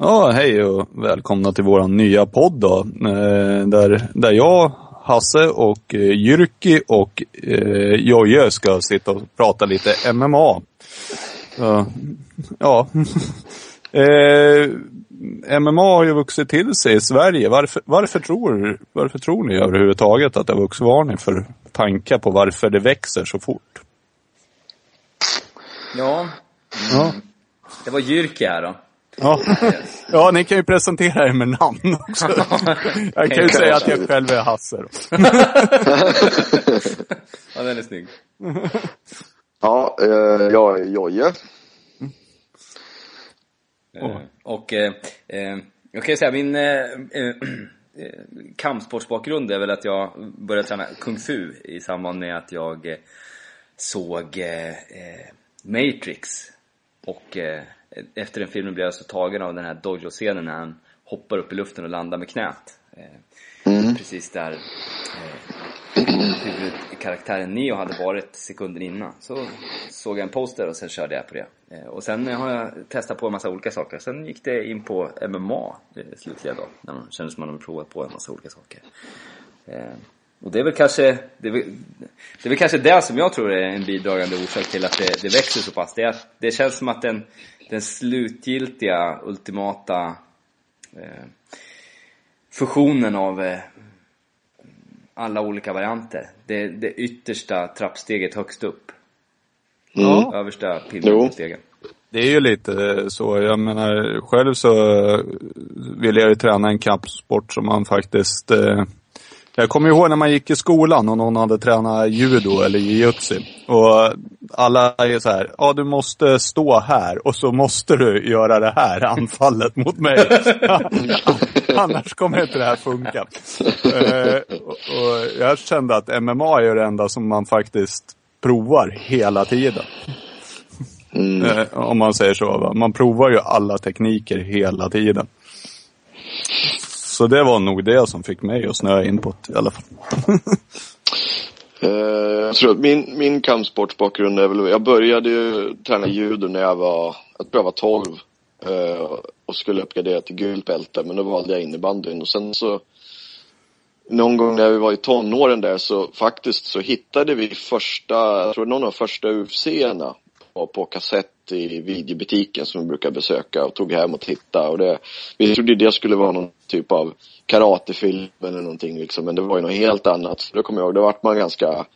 Ja, hej och välkomna till våran nya podd då. Eh, där, där jag, Hasse och eh, Jyrki och eh, Jojje ska sitta och prata lite MMA. Så, ja. eh, MMA har ju vuxit till sig i Sverige. Varför, varför, tror, varför tror ni överhuvudtaget att det har vuxit? Vad har ni för tankar på varför det växer så fort? Ja, Ja. det var Jyrki här då. Ja. ja, ni kan ju presentera er med namn också. Jag kan ju säga att jag själv är Hasse. Ja, den är snygg. Ja, eh, jag är Jojje. Eh, Och eh, jag kan ju säga min eh, eh, eh, kampsportsbakgrund är väl att jag började träna kung fu i samband med att jag såg Matrix. Och efter den filmen blev jag så tagen av den här dojo-scenen när han hoppar upp i luften och landar med knät. Eh, Precis där eh, huvudkaraktären Neo hade varit sekunden innan. Så såg jag en poster och sen körde jag på det. Eh, Och sen har jag testat på en massa olika saker. Sen gick det in på MMA eh, slutliga då. När man kände som man hade provat på en massa olika saker. Eh, Och det är väl kanske, det är väl, det är väl kanske det som jag tror är en bidragande orsak till att det, det växer så pass. Det, är det känns som att den, den slutgiltiga, ultimata eh, fusionen av eh, alla olika varianter. Det, det yttersta trappsteget högst upp. Ja. Översta pinstegen. Det är ju lite så. Jag menar, själv så vill jag ju träna en kampsport som man faktiskt... Eh, jag kommer ihåg när man gick i skolan och någon hade tränat judo eller jujutsu. Och alla är så här, ja du måste stå här och så måste du göra det här anfallet mot mig. Annars kommer inte det här funka. Eh, och, jag kände att MMA är det enda som man faktiskt provar hela tiden. Eh, om man säger så. Va? Man provar ju alla tekniker hela tiden. Så det var nog det som fick mig att snöa in på det i alla fall. Eh, jag tror att min, min kampsportsbakgrund är väl, jag började ju träna judo när jag var, jag tror jag var 12. Eh, och skulle uppgradera till gult bälte, men då valde jag innebandyn och sen så någon gång när vi var i tonåren där så faktiskt så hittade vi första, jag tror någon av de första UFC-erna på, på kassett i videobutiken som vi brukar besöka och tog hem och tittade och det, vi trodde det skulle vara någon typ av karatefilm eller någonting liksom, men det var ju något helt annat. Så då kommer jag ihåg, då vart man ganska,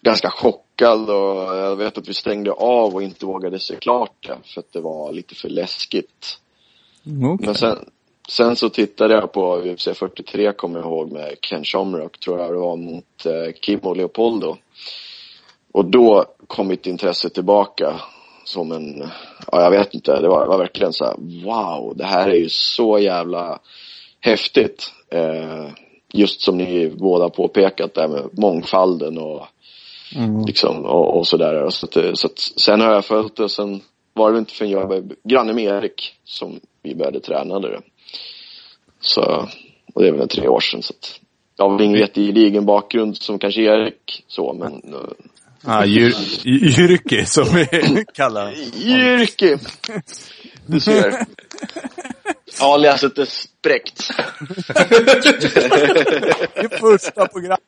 ganska chockad och jag vet att vi stängde av och inte vågade se klart det för att det var lite för läskigt. Men sen, sen så tittade jag på UFC 43 kommer jag ihåg med Ken Shamrock tror jag det var mot eh, Kimmo Leopoldo. Och då kom mitt intresse tillbaka som en, ja jag vet inte, det var, var verkligen så här, wow, det här är ju så jävla häftigt. Eh, just som ni båda påpekat där med mångfalden och liksom och, och sådär. Så, att, så att, sen har jag följt det, sen var det inte förrän jag var granne med Erik som vi började träna det. Så, och det är väl tre år sedan så att jag har väl ingen jättegedigen bakgrund som kanske Erik så men uh, Ah, Jyr, Jyrki som vi kallar. Jyrki! Du ser. Aliaset är spräckt. Det är första programmet.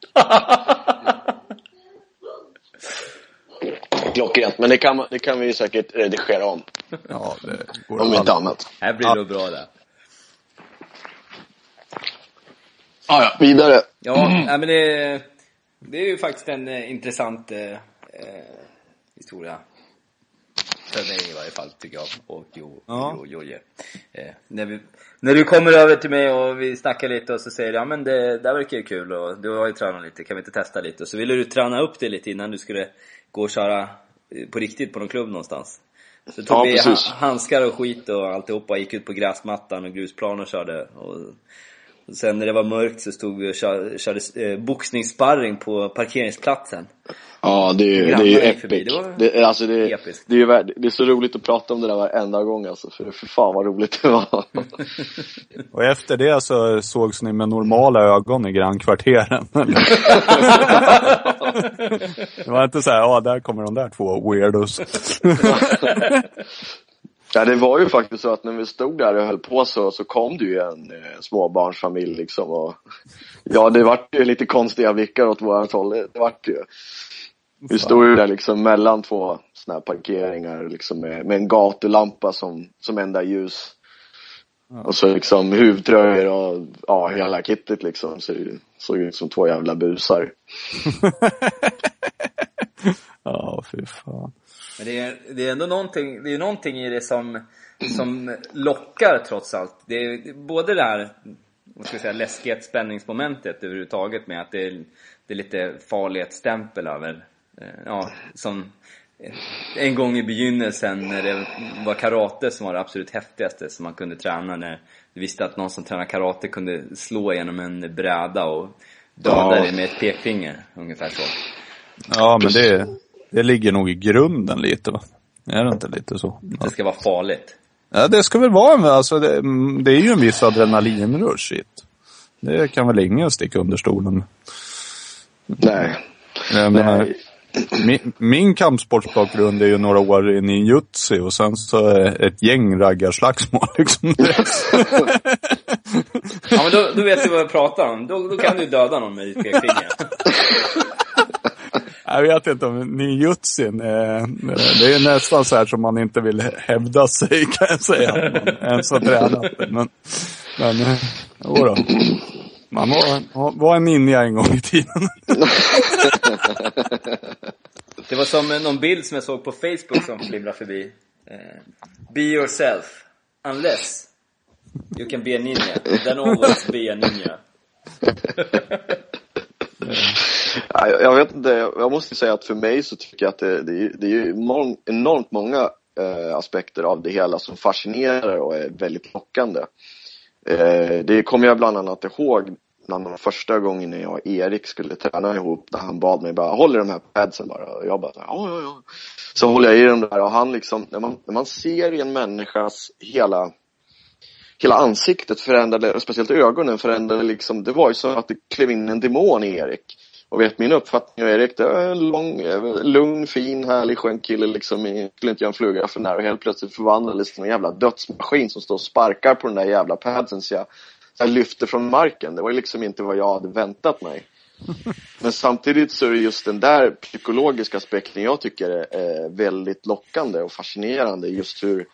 Klockrent, men det kan, det kan vi säkert redigera om. Ja, det går Om inte annat. Här blir det nog bra det. Ah, ja. Vidare. Ja, nej, men det, det är ju faktiskt en eh, intressant eh, eh, historia. För mig i varje fall, tycker jag. Och Jo, Ja. jo, Jojje. Eh, när, vi, när du kommer över till mig och vi snackar lite och så säger du ja men det där verkar ju kul och du har ju tränat lite, kan vi inte testa lite? Och så ville du träna upp det lite innan du skulle gå och köra eh, på riktigt på någon klubb någonstans. Så tog Ja, vi precis. ha- handskar och skit och alltihopa, gick ut på gräsmattan och grusplan och körde. Och sen när det var mörkt så stod vi och körde, körde eh, boxningssparring på parkeringsplatsen. Ja, det är, ju- det är ju epic. förbi. Det var Det, är- alltså det, är- det, är ju värd- det är så roligt att prata om det där varenda gång alltså, för, för fan vad roligt det var. Och efter det så sågs ni med normala ögon i grannkvarteren. det var inte så här, ja där kommer de där två weirdos. Ja, det var ju faktiskt så att när vi stod där och höll på så, så kom det ju en eh, småbarnsfamilj liksom och ja, det vart ju lite konstiga blickar åt vårat håll. Det vart ju. Vi stod ju där liksom mellan två såna här parkeringar liksom med, med en gatulampa som, som enda ljus. Och så liksom huvtröjor och ja, hela kittet liksom. Så det såg ut som två jävla busar. Ja, fy fan. Men det är, det är ändå någonting, det är någonting i det som, som lockar trots allt. Det är både det här, vad ska jag säga, läskigt spänningsmomentet överhuvudtaget med att det är, det är lite farlighetsstämpel över, eh, ja, som en gång i begynnelsen när det var karate som var det absolut häftigaste som man kunde träna när du visste att någon som tränar karate kunde slå genom en bräda och döda Ja. dig med ett pekfinger, ungefär så. Ja, men det, det ligger nog i grunden lite va? Är det inte lite så? Det ska vara farligt. Ja, det ska väl vara en, alltså det, mm, det är ju en viss adrenalinrush i det. Det kan väl ingen sticka under stolen. Nej. Jag menar, Nej. min, min kampsportsbakgrund är ju några år i ninjutsu och sen så är ett gäng raggarslagsmål liksom. Ja men då, då vet du vad jag pratar om. Då, då kan du döda någon med ditt pekfinger. Jag vet inte om ninjutsin är, det är nästan så här som man inte vill hävda sig kan jag säga. Man ens har tränat det. Men, men eh, jodå. Man var, var en ninja en gång i tiden. Det var som någon bild som jag såg på Facebook som flimrade förbi. Eh, Be yourself. Unless you can be a ninja. Then always be a ninja. Jag- vet inte, jag måste säga att för mig så tycker jag att det, det, är- det är ju mång, enormt många eh, aspekter av det hela som fascinerar och är väldigt lockande. Eh, det kommer jag bland annat ihåg bland de första gången jag och Erik skulle träna ihop, där han bad mig bara, håll i de här padsen bara. Och jag bara, ja, ja, ja. Så håller jag i dem där och han liksom, när man, när man ser i en människas hela hela ansiktet förändrade, speciellt ögonen förändrade liksom, det var ju som att det klev in en demon i Erik. Och vet min uppfattning av Erik, det är en lång, lugn, fin, härlig, skön kille liksom, i- skulle inte göra en fluga för när och helt plötsligt förvandlades till en jävla dödsmaskin som står och sparkar på den där jävla padsen så jag, så jag lyfte från marken. Det var liksom inte vad jag hade väntat mig. Men samtidigt så är det just den där psykologiska aspekten jag tycker är väldigt lockande och fascinerande. Just hur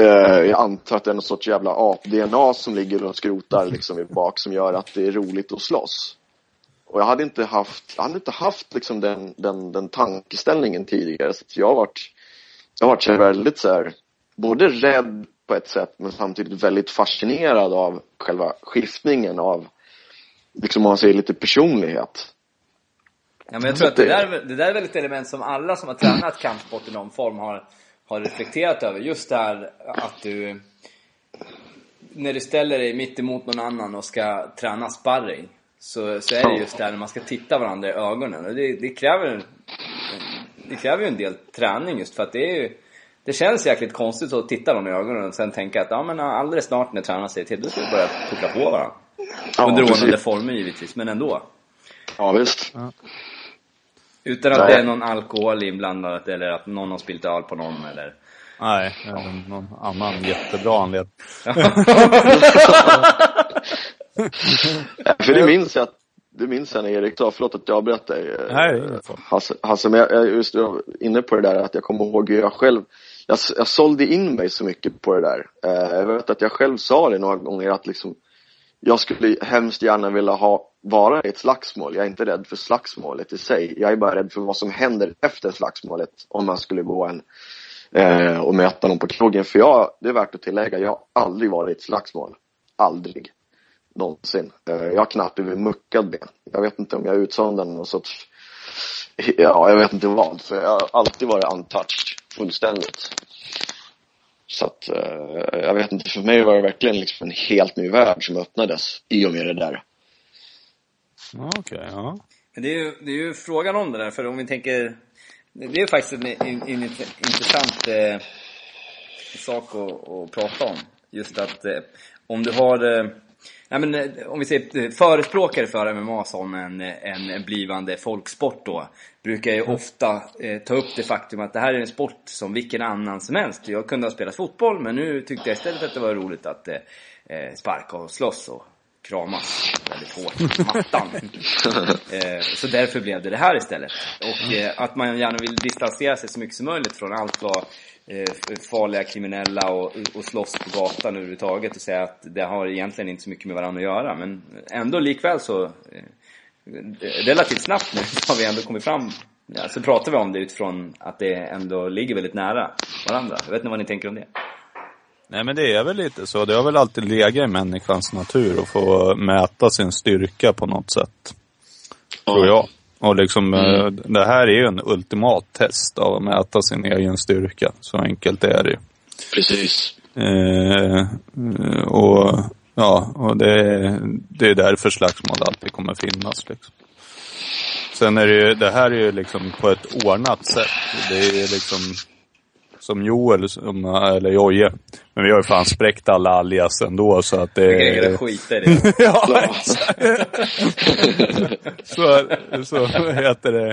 eh, jag antar att det är någon sorts jävla ap-DNA som ligger och skrotar liksom i bak som gör att det är roligt att slåss. Och jag hade inte haft, jag hade inte haft liksom den, den, den tankeställningen tidigare. Så jag har varit, jag har varit så väldigt så här, både rädd på ett sätt men samtidigt väldigt fascinerad av själva skiftningen av, liksom om man säger lite personlighet. Ja, men jag tror att det där, det där är väl ett element som alla som har tränat kampsport i någon form har, har reflekterat över. Just det här att du, när du ställer dig mitt emot någon annan och ska träna sparring, så, så är det just det här när man ska titta varandra i ögonen. Och det, det kräver, det kräver ju en del träning just för att det är ju, det känns jäkligt konstigt att titta någon i ögonen och sen tänka att ja men alldeles snart när tränaren säger till, då ska vi börja puckla på varandra. Ja, Under ordnade former givetvis, men ändå. Ja, visst. Utan att Nej. det är någon alkohol inblandat eller att någon har spillt öl på någon eller... Nej, eller någon annan jättebra anledning. För det minns jag, att- det minns jag när Erik sa, förlåt att jag eh, Nej, är inget fara. Hasse, Hasse, men jag, jag just jag var inne på det där att jag kommer ihåg hur jag själv, jag, jag sålde in mig så mycket på det där. Eh, jag vet att jag själv sa det några gånger att liksom, jag skulle hemskt gärna vilja ha, vara i ett slagsmål. Jag är inte rädd för slagsmålet i sig. Jag är bara rädd för vad som händer efter slagsmålet om man skulle gå en eh, och möta någon på krogen. För jag, det är värt att tillägga, jag har aldrig varit i ett slagsmål. Aldrig. Någonsin. Eh, jag har knappt blivit muckad ben. Jag vet inte om jag är utsöndaren någon sorts, ja jag vet inte vad. För jag har alltid varit untouched. Fullständigt. Så att, eh, jag vet inte, för mig var det verkligen liksom en helt ny värld som öppnades i och med det där. Okej, ja. Men det är, ju, det är ju frågan om det där, för om vi tänker... Det det är ju faktiskt en, en, en intressant eh, sak att, att prata om. Just att eh, om du har... Eh, Nej, men, eh, om vi säger förespråkare för MMA som en, en blivande folksport då, brukar ju ofta eh, ta upp det faktum att det här är en sport som vilken annan som helst. Jag kunde ha spelat fotboll, men nu tyckte jag istället att det var roligt att eh, sparka och slåss och kramas väldigt hårt på mattan. eh, så därför blev det det här istället. Och eh, att man gärna vill distansera sig så mycket som möjligt från allt vad eh, farliga kriminella och, och slåss på gatan överhuvudtaget och säga att det har egentligen inte så mycket med varandra att göra. Men ändå likväl så, eh, relativt snabbt nu, har vi ändå kommit fram Ja, så pratar vi om det utifrån att det ändå ligger väldigt nära varandra. Jag vet inte vad ni tänker om det? Nej men det är väl lite så. Det har väl alltid legat i människans natur att få mäta sin styrka på något sätt. Tror jag. Och liksom, mm. Eh, det här är ju en ultimat test av att mäta sin egen styrka. Så enkelt är det ju. Precis. Eh, och ja, och det, det är därför slagsmål alltid kommer finnas liksom. Sen är det ju, det här är ju liksom på ett ordnat sätt. Det är liksom som Joel, som, eller Joje. Men vi har ju fan spräckt alla alias ändå så att det... Vi kan skita i det. ja, så, så heter det.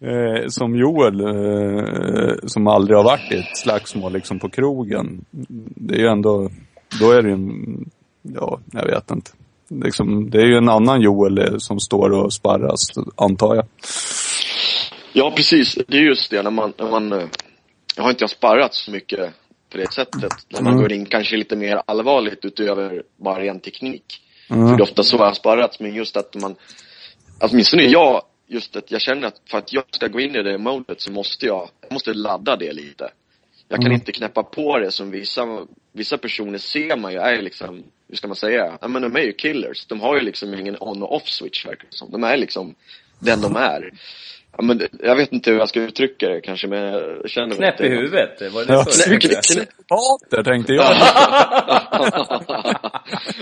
Eh, som Joel, eh, som aldrig har varit i ett slagsmål liksom på krogen. Det är ju ändå, då är det ju en, ja, jag vet inte. Liksom, det är ju en annan Joel eh, som står och sparras, antar jag. Ja, precis. Det är just det när man, när man jag har inte jag sparrat så mycket på det sättet. När man mm. går in kanske lite mer allvarligt utöver bara ren teknik. Mm. För det är ofta så jag har sparrat, men just att man, åtminstone jag, just att jag känner att för att jag ska gå in i det modet så måste jag, jag måste ladda det lite. Jag kan mm. inte knäppa på det som vissa, vissa personer ser man ju är liksom, hur ska man säga, ja men de är ju killers. De har ju liksom ingen on och off switch verkar som. De är liksom den de är. Ja, men jag vet inte hur jag ska uttrycka det kanske, men jag känner Knäpp i huvudet? Var det ja, så Psykopater tänkte jag.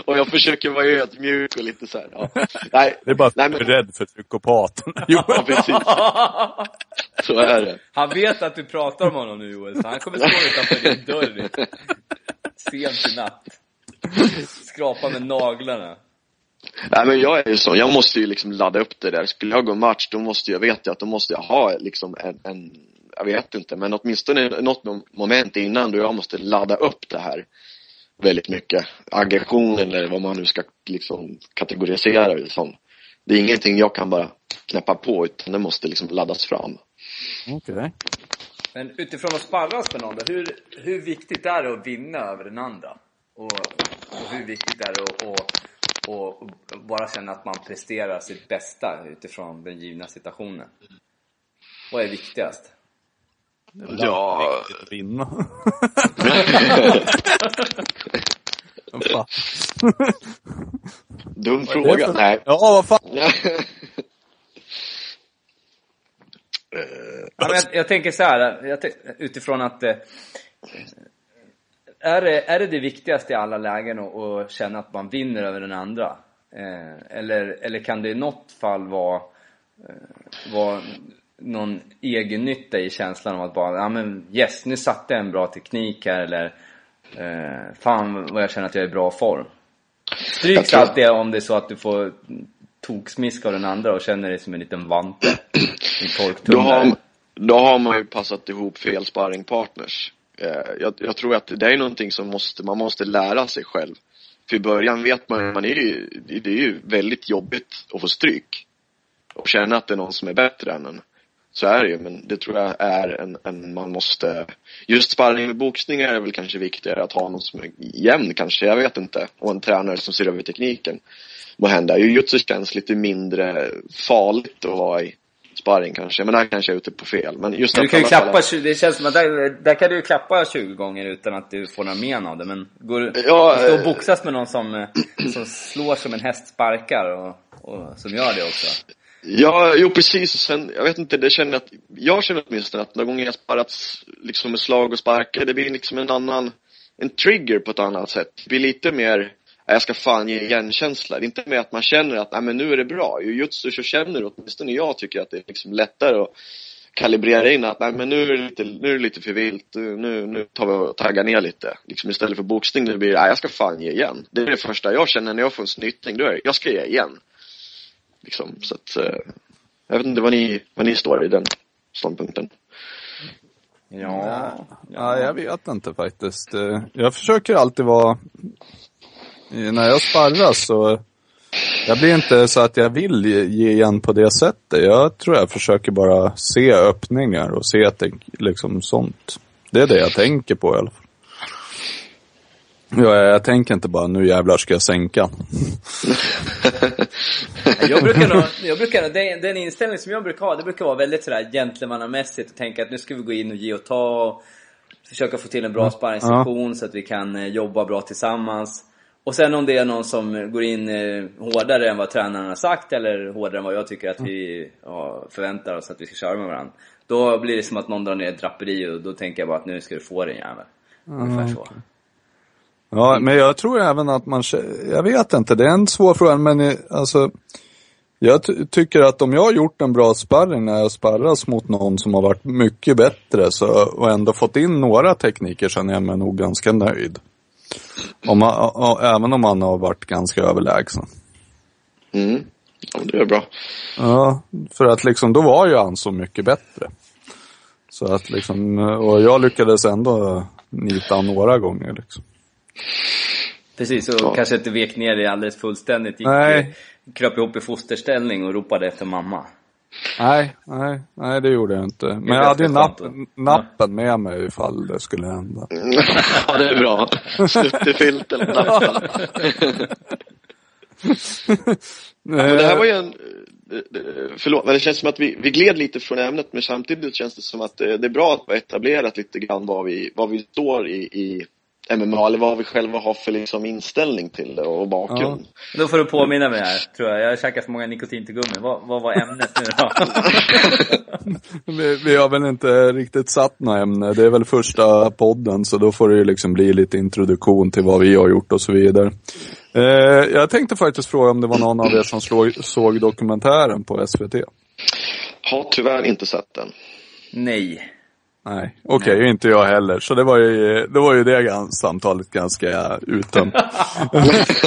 och jag försöker vara ödmjuk och lite så här, ja. Nej, det är bara att nej, du är rädd för psykopaterna. ja, precis. Så är det. Han vet att du pratar om honom nu Joel, så han kommer stå utanför din dörr sent i natt. Skrapa med naglarna. Nej men jag är ju så, jag måste ju liksom ladda upp det där. Skulle jag gå match, då måste jag veta att då måste jag ha liksom en, en jag vet inte, men åtminstone något moment innan då jag måste ladda upp det här väldigt mycket. Aggressionen eller vad man nu ska liksom kategorisera det som. Det är ingenting jag kan bara knäppa på utan det måste liksom laddas fram. Okej. Okay. Men utifrån att sparras med någon då, hur, hur viktigt är det att vinna över den andra? Och, och hur viktigt är det att, att och bara känna att man presterar sitt bästa utifrån den givna situationen. Vad är viktigast? Ja... Att vinna. Dum fråga. Nej. Ja, vad fan. ja, jag, jag, tänker så här, jag, utifrån att eh, är det, är det det viktigaste i alla lägen att, känna att man vinner över den andra? Eh, eller, eller kan det i något fall vara, eh, vara någon egennytta i känslan av att bara, ja men yes, nu satte jag en bra teknik här eller eh, fan vad jag känner att jag är i bra form. Stryks tror... allt det om det är så att du får toksmiska av den andra och känner dig som en liten vante i torktumlare? Då har, då har man ju passat ihop fel sparringpartners. Eh, jag, jag, tror att det är någonting som måste, man måste lära sig själv. För i början vet man, man är ju, det är ju väldigt jobbigt att få stryk. Och känna att det är någon som är bättre än en. Så är det ju, men det tror jag är en, en man måste, just sparring med boxning är väl kanske viktigare att ha någon som är jämn kanske, jag vet inte. Och en tränare som ser över tekniken. Vad händer? Jujutsu känns lite mindre farligt att vara i sparring kanske. Men där kanske jag är ute på fel. Men just du kan ju klappa, fall... det känns som att där, där kan du ju klappa 20 gånger utan att du får några men av det. Men går ja, du står och eh, boxas med någon som, eh, som slår som en häst sparkar och, och som gör det också. Ja, jo precis. Sen, jag vet inte, det känner att, jag känner åtminstone att några gånger jag sparrat liksom med slag och sparkar, det blir liksom en annan, en trigger på ett annat sätt. Det blir lite mer jag ska fan ge igen-känsla. Det är inte med att man känner att, nej men nu är det bra. I jujutsu så känner du, åtminstone jag tycker att det är liksom lättare att kalibrera in att nej men nu är det lite, nu är det lite för vilt, nu, nu tar vi och taggar ner lite. Liksom istället för boxning, nu blir det, nej jag ska fan ge igen. Det är det första jag känner när jag får en snyting, då är det, jag ska ge igen. Liksom, så att, eh, jag vet inte vad ni, vad ni står i den ståndpunkten. Ja. Ja, jag vet inte faktiskt. Eh, Jag försöker alltid vara, när jag sparrar så, jag blir inte så att jag vill ge ge igen på det sättet. Jag tror jag försöker bara se öppningar och se att det liksom sånt. Det är det jag tänker på i alla fall. Ja, jag tänker inte bara nu jävlar ska jag sänka. Jag brukar nog, jag brukar, den, den inställning som jag brukar ha, det brukar vara väldigt sådär gentlemannamässigt och tänka att nu ska vi gå in och ge och ta och försöka få till en bra sparringssession så att vi kan eh, jobba bra tillsammans. Och sen om det är någon som går in eh, hårdare än vad tränaren har sagt eller hårdare än vad jag tycker att vi ja, förväntar oss att vi ska köra med varandra. Då blir det som att någon drar ner ett draperi och då tänker jag bara att nu ska du få den jävel. Ungefär så. Ja, men jag tror även att man, jag vet inte, det är en svår fråga, men eh, alltså, jag ty- tycker att om jag har gjort en bra sparring när jag sparras mot någon som har varit mycket bättre så, och ändå fått in några tekniker känner jag mig nog ganska nöjd. Om man, och, även om man har varit ganska överlägsen. Mm. Ja, det är bra. Ja, för att liksom, då var ju han så mycket bättre. Så att liksom, och jag lyckades ändå nita några gånger liksom. Precis, och Ja. kanske inte vek ner det alldeles fullständigt. Gick, Nej. Kröp ihop i fosterställning och ropade efter mamma. Nej, nej, nej det gjorde jag inte. Men jag hade ju napp, nappen med mig ifall det skulle hända. ja, det är bra. Snuttefilt eller nappen. Ja, men det här var ju en, eh, eh, förlåt, men det känns som att vi, vi gled lite från ämnet men samtidigt känns det som att eh, det är bra att har etablerat lite grann vad vi, vad vi står i, i MMA eller vad vi själva har för liksom inställning till det och bakgrund. Då får du påminna mig här, tror jag. Jag har käkat för många nikotintuggummi. Vad, vad var ämnet nu då? Vi, vi har väl inte riktigt satt något ämne. Det är väl första podden så då får det ju liksom bli lite introduktion till vad vi har gjort och så vidare. Eh, jag tänkte faktiskt fråga om det var någon av er som slog, såg dokumentären på SVT? Har tyvärr inte sett den. Nej. Nej, okej, inte jag heller. Så det var ju, det var ju det samtalet ganska uttömt.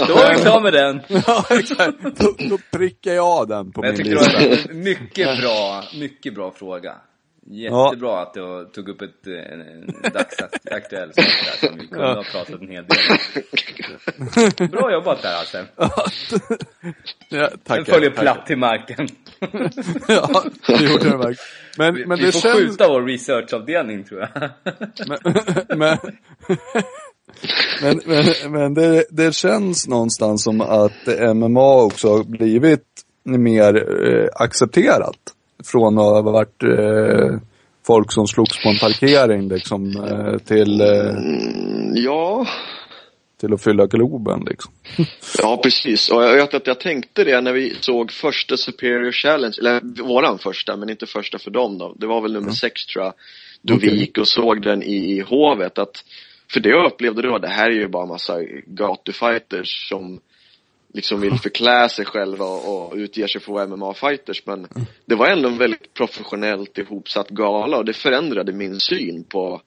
Då var vi klara med den. ja, exakt. Då, då prickar jag av den på Men jag min tycker det lista. var en mycket bra, mycket bra fråga. Jättebra att du tog upp ett, en, en dagsaktuell sak där som vi kunde ha pratat en hel del. Bra jobbat där alltså. Ja, Den tackar, följer tackar. platt till marken. ja, det gjorde den verkligen. Men, Vi, men vi det får känns... skjuta vår researchavdelning tror jag. Men, men, men, men, men det, det känns någonstans som att MMA också har blivit mer eh, accepterat. Från att ha varit eh, folk som slogs på en parkering liksom, eh, till, eh, ja, till att fylla Globen liksom. ja precis. Och jag vet att jag tänkte det när vi såg första Superior Challenge, eller våran första, men inte första för dem då. Det var väl nummer sex tror jag. Då Okej. vi gick och såg den i, i hovet. Att, för det jag upplevde då, det här är ju bara massa gatufighters som liksom vill förklä sig själva och, och utger sig för att vara MMA-fighters. Men det var ändå en väldigt professionellt ihopsatt gala och det förändrade min syn på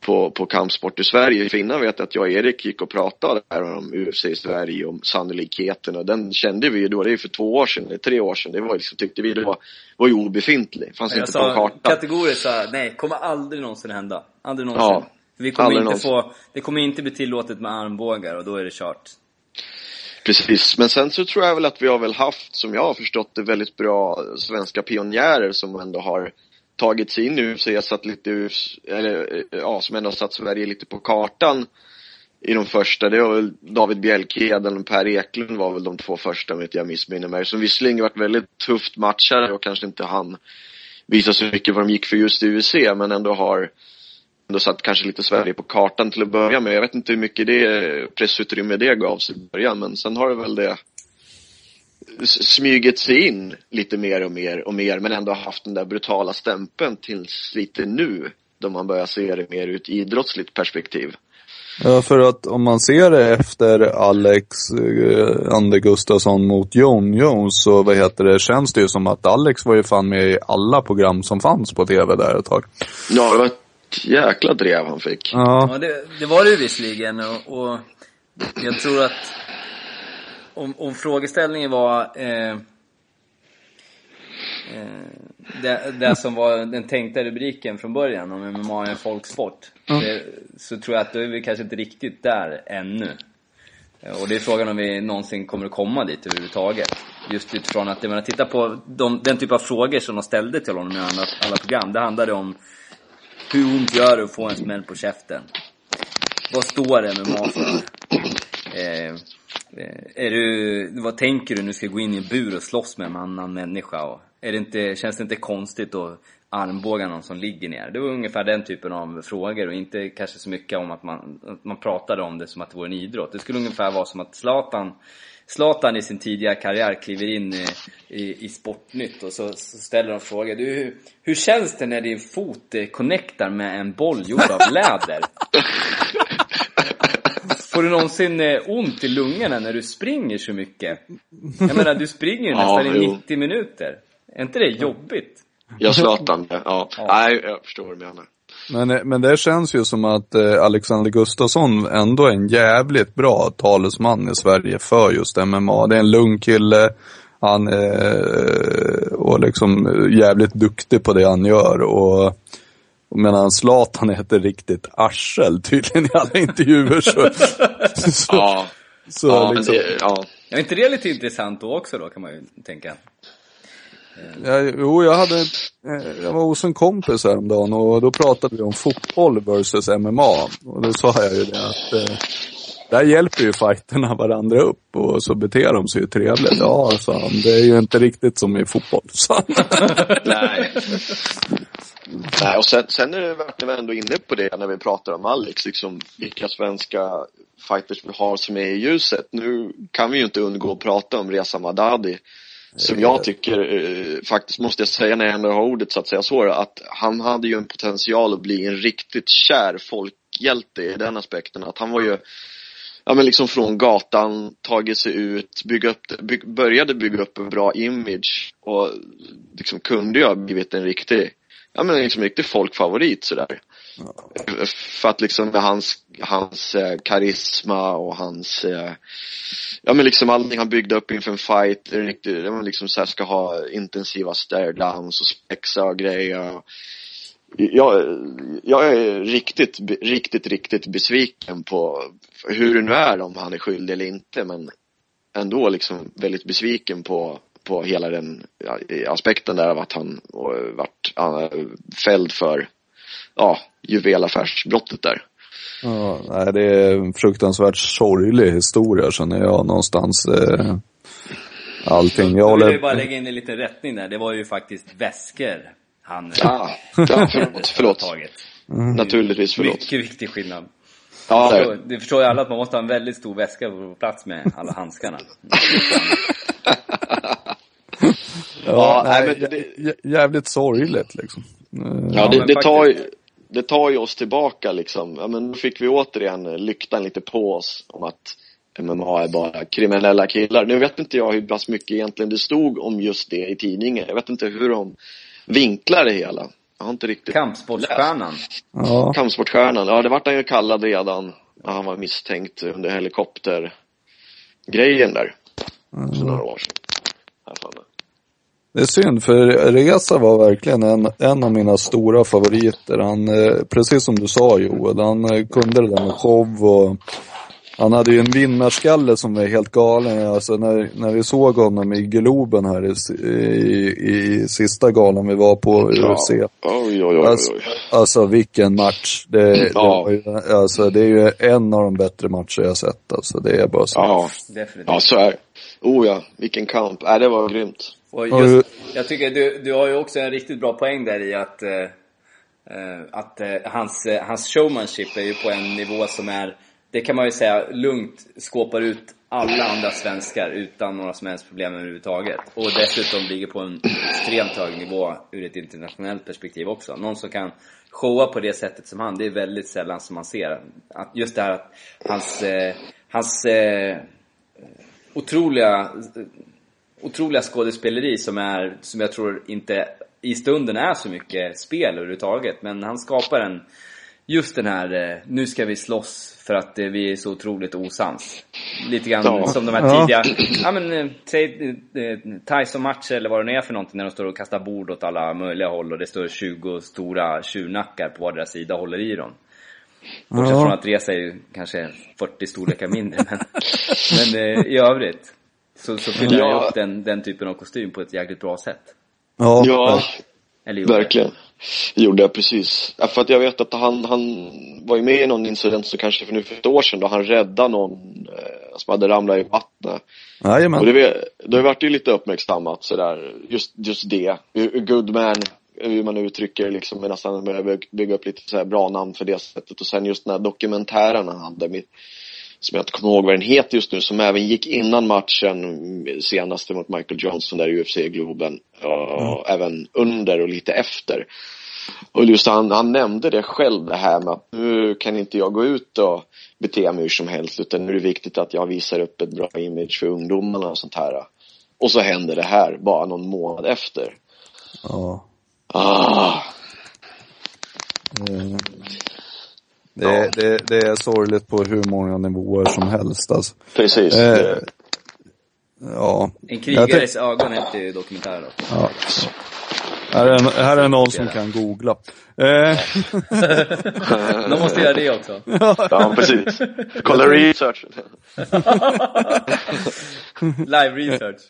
på, på kampsport i Sverige. För innan vet jag att jag och Erik gick och pratade där om UFC i Sverige, om sannolikheten och den kände vi ju då, det är för två år sedan, eller tre år sedan, det var liksom, tyckte vi det var, var ju obefintlig. Fanns Jag inte på sa karta. kategoriskt så här, nej, kommer aldrig någonsin hända. Aldrig någonsin. Ja, vi kommer aldrig inte någonsin. få, det kommer inte bli tillåtet med armbågar och då är det kört. Precis, men sen så tror jag väl att vi har väl haft, som jag har förstått det, väldigt bra svenska pionjärer som ändå har tagit sig in i UFC, satt lite, eller eh, ja, som ändå satt Sverige lite på kartan i de första. Det var väl David Bjälkheden och Per Eklund var väl de två första om inte jag missminner mig. Som visserligen varit väldigt tufft matchare och kanske inte han visa så mycket vad de gick för just i UFC, men ändå har ändå satt kanske lite Sverige på kartan till att börja med. Jag vet inte hur mycket det eh, pressutrymme det gavs i början, men sen har det väl det smugit sig in lite mer och mer och mer, men ändå haft den där brutala stämpeln tills lite nu, då man börjar se det mer ur ett idrottsligt perspektiv. Ja, för att om man ser det efter Alex eh, Ander Gustafsson mot Jon Jones så vad heter det, känns det ju som att Alex var ju fan med i alla program som fanns på tv där ett tag. Ja, det var ett jäkla drev han fick. Ja, Ja, det, det var det ju visserligen och, och jag tror att om, om frågeställningen var eh, eh, det, det som var den tänkta rubriken från början, om MMA är en folksport. Det, så tror jag att då är vi kanske inte riktigt där ännu. Eh, Och det är frågan om vi någonsin kommer att komma dit överhuvudtaget. Just utifrån att, jag menar, titta på de, den typ av frågor som de ställde till honom i alla, alla program. Det handlade om hur ont gör det att få en smäll på käften? Vad står MMA för? Eh, Eh, är du, vad tänker du när du ska gå in i en bur och slåss med en annan människa? Och är det inte, känns det inte konstigt att armbåga någon som ligger ner? Det var ungefär den typen av frågor och inte kanske så mycket om att man, att man pratade om det som att det vore en idrott. Det skulle ungefär vara som att Zlatan Zlatan i sin tidiga karriär kliver in i, i, i Sportnytt och så, så ställer de frågan Du, hur, hur känns det när din fot eh, connectar med en boll gjord av läder? Får du någonsin eh, ont i lungorna när du springer så mycket? Jag menar, du springer ju Ja, nästan i jo. 90 minuter. Är inte det jobbigt? Jag Zlatan, ja. Ja. Nej, jag förstår vad du menar. men, men det känns ju som att eh, Alexander Gustafsson ändå är en jävligt bra talesman i Sverige för just MMA. Det är en lugn kille. Han är och liksom jävligt duktig på det han gör och och medan Zlatan är ett riktigt arsel tydligen i alla intervjuer så, så, Ja, så ja, liksom, det, ja. Är inte det lite intressant då också då, kan man ju tänka. Ja, jo, jag hade, eh, jag var hos en kompis häromdagen och då pratade vi om fotboll versus MMA. Och då sa jag ju det att eh, där hjälper ju fighterna varandra upp och så beter de sig ju trevligt. Ja, sa han, det är ju inte riktigt som i fotboll, sa han. Nej. Nej, och sen, sen är det vi ändå inne på det när vi pratar om Alex, liksom vilka svenska fighters vi har som är i ljuset. Nu kan vi ju inte undgå att prata om Reza Madadi. Som jag tycker, eh, faktiskt måste jag säga när jag ändå har ordet så att säga så, att han hade ju en potential att bli en riktigt kär folkhjälte i den aspekten. Att han var ju, ja men liksom från gatan, tagit sig ut, bygga upp, bygg, började bygga upp en bra image och liksom kunde ju ha blivit en riktig, ja men liksom en riktig folkfavorit sådär. För att liksom med hans, hans eh, karisma och hans, eh, ja men liksom allting han byggde upp inför en fight, är riktigt, ja, men liksom så ska ha intensiva stare downs och spexa och grejer. Jag, jag är riktigt, riktigt, riktigt besviken på hur det nu är om han är skyldig eller inte men ändå liksom väldigt besviken på, på hela den aspekten där av att han vart uh, fälld för ja, juvelaffärsbrottet där. Ja, nej, det är en fruktansvärt sorglig historia känner jag någonstans. Eh, allting. Jag Jag vill håller... ju bara lägga in en liten rättning där. Det var ju faktiskt väskor han Ja, ja förlåt, förlåt. tagit. Naturligtvis förlåt. Mycket viktig skillnad. Ja, Så, det förstår ju alla att man måste ha en väldigt stor väska på plats med alla handskarna. Ja, nej, nej, men det- jä- jä- jävligt sorgligt liksom. Ja, det, det, tar ju, det tar ju oss tillbaka liksom. Ja, men då fick vi återigen lyktan lite på oss om att MMA är bara kriminella killar. Nu vet inte jag hur pass mycket egentligen det stod om just det i tidningen. Jag vet inte hur de vinklar det hela. Jag har inte riktigt Kampsportsstjärnan. Ja, Kampsportstjärnan, ja det vart han ju kallad redan när han var misstänkt under helikoptergrejen där. För några år sedan. Det är synd för Reza var verkligen en, en av mina stora favoriter. Han, eh, precis som du sa Joel, han eh, kunde det där med show och han hade ju en vinnarskalle som var helt galen. Alltså när, när vi såg honom i Globen här i, i, i sista galan vi var på Ja. UFC. Oj, oj, oj, Alltså, alltså vilken match. Det, det, Ja. ju, alltså, det är ju en av de bättre matcher jag sett. Alltså, det är bara så. Ja, Definitivt. ja så är det. Oh ja, vilken kamp. Äh, det var grymt. Och just, jag tycker du, du har ju också en riktigt bra poäng där i att, eh, eh, att eh, hans, eh, hans showmanship är ju på en nivå som är det kan man ju säga lugnt skåpar ut alla andra svenskar utan några som helst problem överhuvudtaget. Och dessutom ligger på en extremt hög nivå ur ett internationellt perspektiv också. Någon som kan showa på det sättet som han, det är väldigt sällan som man ser. Att just det här att hans, eh, hans eh, otroliga, otroliga skådespeleri som, är, som jag tror inte i stunden är så mycket spel överhuvudtaget. Men han skapar en, just den här, eh, nu ska vi slåss för att vi är så otroligt osams. Lite grann Ja. som de här Ja. tidiga, ja men eh, säg eh, Tyson-matcher eller vad det nu är för någonting när de står och kastar bord åt alla möjliga håll och det står 20 stora tjurnackar på vardera sida och håller i dem. Bortsett Ja. från att Reza är ju kanske 40 storlekar mindre. Men, men i övrigt så, så fyller Ja. upp den, den typen av kostym på ett jäkligt bra sätt. Ja, Ja, Eller gjorde. verkligen. Gjorde jag precis. Ja, för att jag vet att han, han var ju med i någon incident så kanske för nu för ett år sedan då han räddade någon eh, som hade ramlat i vattnet. Och Jajamän. det, det vart ju lite uppmärksammat sådär, just, just det. Hur- Goodman, hur man uttrycker det, liksom, men nästan börja bygga upp lite så här bra namn för det sättet. Och sen just den här dokumentären han hade, med, som jag inte kommer ihåg vad den heter just nu, som även gick innan matchen senaste mot Michael Johnson där i UFC-Globen. Och även under och lite efter. Och just han, han nämnde det själv det här med att nu kan inte jag gå ut och bete mig hur som helst utan nu är det viktigt att jag visar upp ett bra image för ungdomarna och sånt här. Och så händer det här bara någon månad efter. Ja. Ah, Eh, Det, det, det är sorgligt på hur många nivåer som helst alltså. precis. Eh, Ja. En krigares ögon heter ju dokumentären. Ja. Här är, här är någon som kan googla. Eh, De måste göra det också. ja, precis. Kolla research. Live research.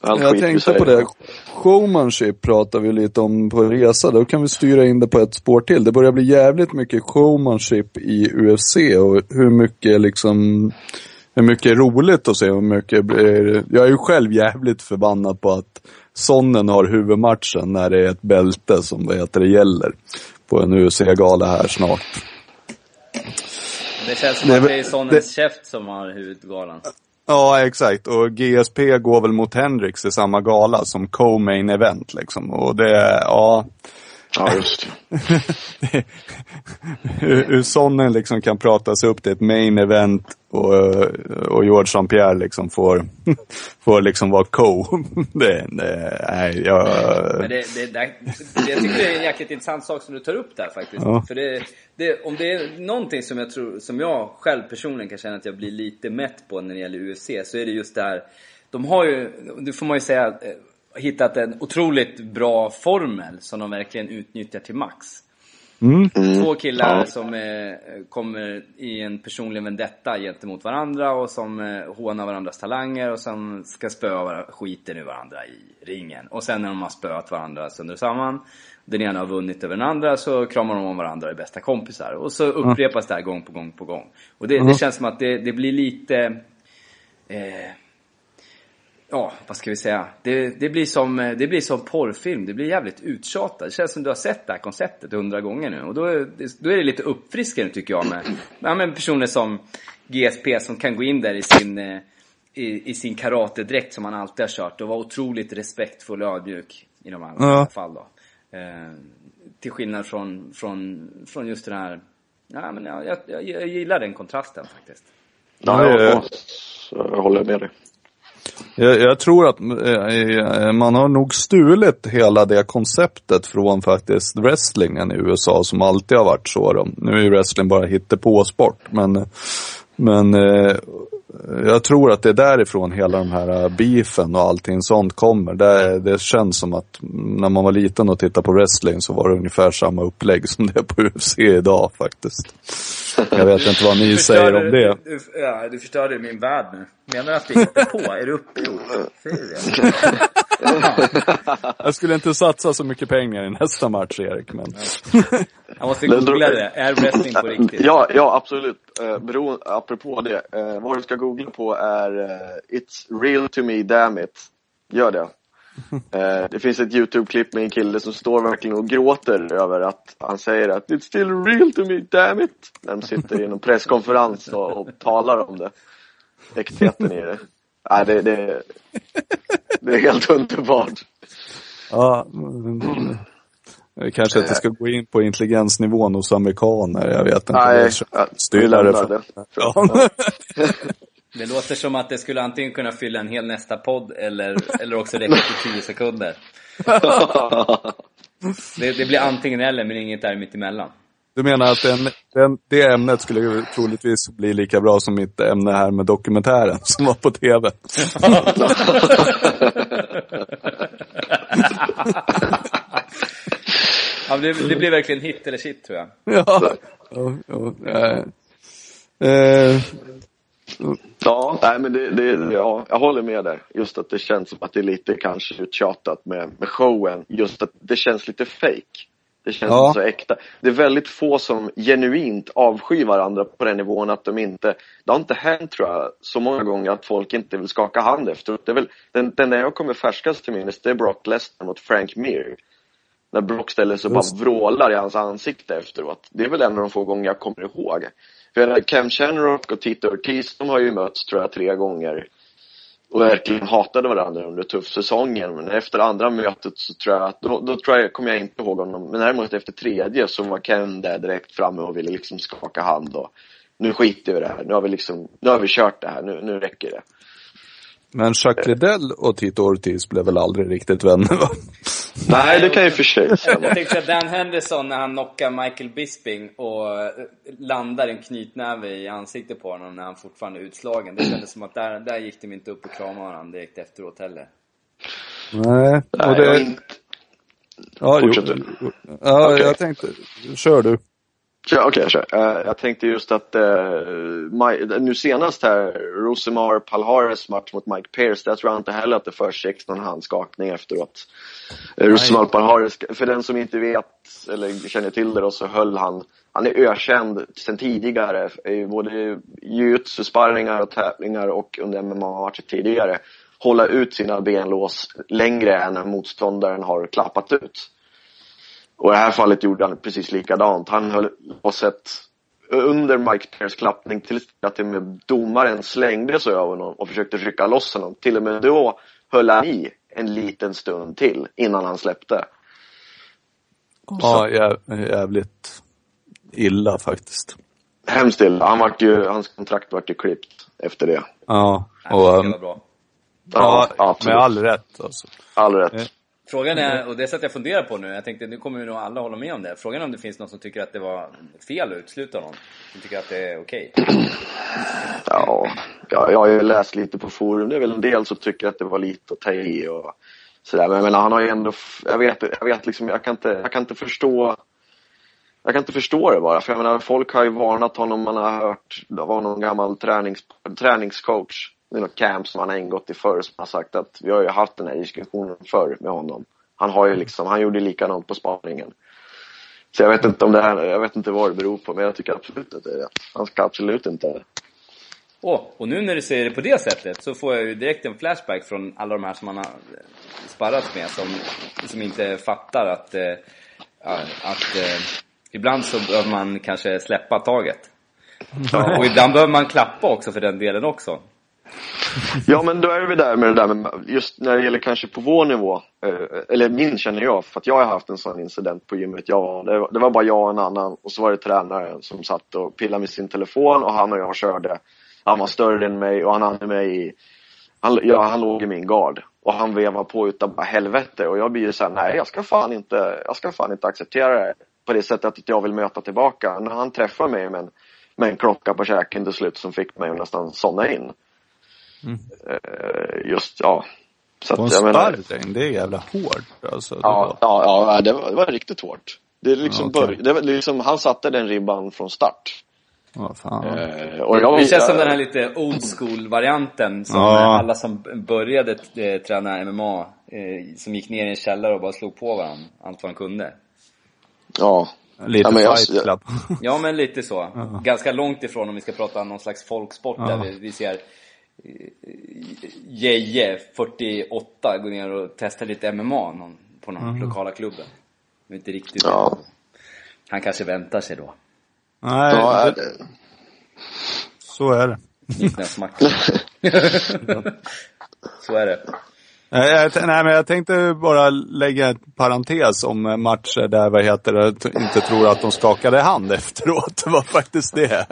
Allt jag tänkte på det. Showmanship pratar vi lite om på resa. Då kan vi styra in det på ett spår till. Det börjar bli jävligt mycket showmanship i UFC och hur mycket liksom hur mycket är roligt att se hur mycket blir... Jag är ju själv jävligt förbannad på att Sonnen har huvudmatchen när det är ett bälte som vad heter det gäller. På en UFC-gala här snart. Det känns som Det är att det är Sonnens käft som har huvudgalan. Ja, exakt. Och GSP går väl mot Hendrix i samma gala som co-main event liksom. Och det, ja. Ja, just det. hur, hur Sonnen liksom kan prata sig upp till ett main event och, och George St. Pierre liksom får, får liksom vara co. det, det, nej, jag... Men det, det, det, det, jag tycker det är en jäkligt intressant sak som du tar upp där faktiskt. Ja. För det, det, om det är någonting som jag tror, som jag själv personligen kan känna att jag blir lite mätt på när det gäller UFC, så är det just det här. De har ju, det får man ju säga, eh, hittat en otroligt bra formel som de verkligen utnyttjar till max. Mm. Två killar Ja. som eh, kommer i en personlig vendetta gentemot varandra och som eh, hånar varandras talanger och som ska spöa var- skiten ur varandra i ringen. Och sen när de har spöat varandra sönder och samman, den ena har vunnit över den andra, så kramar de om varandra och är bästa kompisar. Och så upprepas det här gång på gång på gång. Och det, det känns som att det, det blir lite... Eh, Ja, vad ska vi säga? Det, det, blir som, det blir som porrfilm. Det blir jävligt uttjatat. Det känns som du har sett det här konceptet hundra gånger nu. Och då är, det, då är det lite uppfriskande tycker jag med, ja, men personer som GSP som kan gå in där i sin, eh, i, i sin karatedräkt som han alltid har kört och vara otroligt respektfull och ödmjuk i de allra Ja. fall då. Eh, till skillnad från, från, från just den här, ja men jag, jag, jag, jag gillar den kontrasten faktiskt. Ja, Ja, jag, ja. jag håller med dig. Jag, jag tror att eh, man har nog stulit hela det konceptet från faktiskt wrestlingen i USA som alltid har varit så. Då. Nu är ju wrestling bara hittepåsport men, men eh, jag tror att det är därifrån hela de här eh, beefen och allting sånt kommer. Det, det känns som att när man var liten och tittade på wrestling så var det ungefär samma upplägg som det är på UFC idag faktiskt. Jag vet inte vad ni säger om det. Du, ja, du förstörde min värld nu. Menar du att det hittar på? är du uppgjord? Säger du det? Jag skulle inte satsa så mycket pengar i nästa match Erik men. Jag måste googla det. Är wrestling på riktigt? Ja, ja absolut. Eh, bero, apropå det. Eh, vad du ska googla på är eh, It's real to me, damn it. Gör det. Eh, det finns ett YouTube-klipp med en kille som står verkligen och gråter över att han säger att It's still real to me, damn it! När de sitter i någon presskonferens och, och talar om det. Äktheten i det. Nej, det, det, det är helt underbart. Ja, jag kanske inte ska gå in på intelligensnivån hos amerikaner. Jag vet inte. Nej, för... det. Ja. Det låter som att det skulle antingen kunna fylla en hel nästa podd eller, eller också räcka till 10 sekunder. Det, det blir antingen eller, men inget där mitt emellan. Du menar att den, den, det ämnet skulle troligtvis bli lika bra som mitt ämne här med dokumentären som var på TV? ja, det, det blir verkligen hit eller shit tror jag. Ja. ja, ja, ja. Eh, Ja, nej men det, det, ja, jag håller med där. Just att det känns som att det är lite kanske uttjatat med, med showen. Just att det känns lite fake. Det känns Ja. så äkta. Det är väldigt få som genuint avskyr varandra på den nivån att de inte, det har inte hänt tror jag så många gånger att folk inte vill skaka hand efteråt. Det är väl, den, den där jag kommer färskast till minnes det är Brock Lesnar mot Frank Mir. När Brock ställer sig och bara vrålar i hans ansikte efteråt. Det är väl en av de få gånger jag kommer ihåg. För Cam Shamrock och Tito Ortiz, de har ju mötts tror jag tre gånger. Och verkligen hatade varandra under tuffsäsongen. Men efter andra mötet så tror jag att, då, då tror jag, kommer jag inte ihåg honom. Men däremot efter tredje så var Ken där direkt framme och ville liksom skaka hand och nu skiter vi i det här. Nu har vi liksom, nu har vi kört det här. Nu, nu räcker det men Jacques Liddell och Tito Ortiz blev väl aldrig riktigt vänner va? Nej, det kan jag och för sig. Jag tänkte att Dan Henderson när han knockar Michael Bisping och eh, landar en knytnäve i ansiktet på honom när han fortfarande är utslagen. Det kändes som att där, där gick de inte upp och kramade varandra direkt efteråt heller. Nej. Nej, Och jag det, inte, ja, jo, ja, Okej. jag tänkte, kör du. Okej, jag kör. Eh, jag tänkte just att uh, my, nu senast här, Rosemar Palhares match mot Mike Pierce, där tror jag inte heller att det försiggick någon handskakning efteråt. Uh, Rosemar Palhares, för den som inte vet eller känner till det då, så höll han, han är ökänd sedan tidigare både jiu-jitsu-sparringar och tävlingar och under MMA-matcher tidigare. Hålla ut sina benlås längre än motståndaren har klappat ut. Och i det här fallet gjorde han precis likadant. Han höll låset under Mike Pierce klappning till att till och med domaren slängde sig över honom och försökte rycka loss honom. Till och med då höll han i en liten stund till innan han släppte. Ja, jä- jävligt illa faktiskt. Hemskt illa. Han vart ju, hans kontrakt vart ju klippt efter det. Ja, Det och, ja, absolut. med all rätt alltså. All rätt. Frågan är, och det satt jag funderar på nu, jag tänkte nu kommer ju nog alla hålla med om det. Frågan är om det finns någon som tycker att det var fel att utesluta honom. Som tycker att det är okej. Ja, ja, jag har ju läst lite på forum. Det är väl en del som tycker att det var lite att ta i och sådär. Men jag menar, han har ju ändå, jag vet, jag vet liksom, jag kan inte, jag kan inte förstå jag kan inte förstå det bara, för jag menar folk har ju varnat honom, man har hört, det var någon gammal tränings, träningscoach i något camp som han har ingått i förr som har sagt att vi har ju haft den här diskussionen förr med honom. Han har ju liksom, han gjorde likadant på spaningen. Så jag vet inte om det här, jag vet inte vad det beror på, men jag tycker absolut att det är rätt. Han ska absolut inte Åh, och nu när du säger det på det sättet så får jag ju direkt en flashback från alla de här som man har sparrat med som, som inte fattar att, eh, ja, att eh, ibland så behöver man kanske släppa taget. Och ibland behöver man klappa också för den delen också. Ja men då är vi där med det där med, just när det gäller kanske på vår nivå, eh, eller min känner jag, för att jag har haft en sån incident på gymmet. Jag, det, var, bara jag och en annan och så var det tränaren som satt och pillade med sin telefon och han och jag körde. Han var större än mig och han hade mig i, han, ja, han låg i min gard. Och han vevade på utav bara helvete och jag blir ju såhär, nej jag ska fan inte, jag ska fan inte acceptera det på det sättet att jag vill möta tillbaka. När han träffar mig med en, med en klocka på käken till slut som fick mig att nästan somna in. Eh, just, ja. Så På en att, jag menar, sparring, det är jävla hårt alltså. Det ja, var- ja, ja det, var, det var riktigt hårt. Det är liksom, Ja, bör, det var liksom, han satte den ribban från start. Ja, fan. Eh, och jag, Det känns som den här lite old school varianten som Ja. alla som började eh, träna MMA, eh, som gick ner i en källare och bara slog på varandra allt vad han kunde. Ja. Lite Ja, men jag- fight club. Ja men lite så. Ganska långt ifrån om vi ska prata om någon slags folksport Ja. där vi, vi ser Jeje, 48, går ner och testar lite MMA någon, på någon lokala klubben. Men inte riktigt. Ja. Han kanske väntar sig då. Nej, Ja, det, är det. så är det. Knäsmacka. Så är det. Nej, t- nej, men jag tänkte bara lägga en parentes om matcher där, vad heter det, inte tror att de skakade hand efteråt. Det var faktiskt det.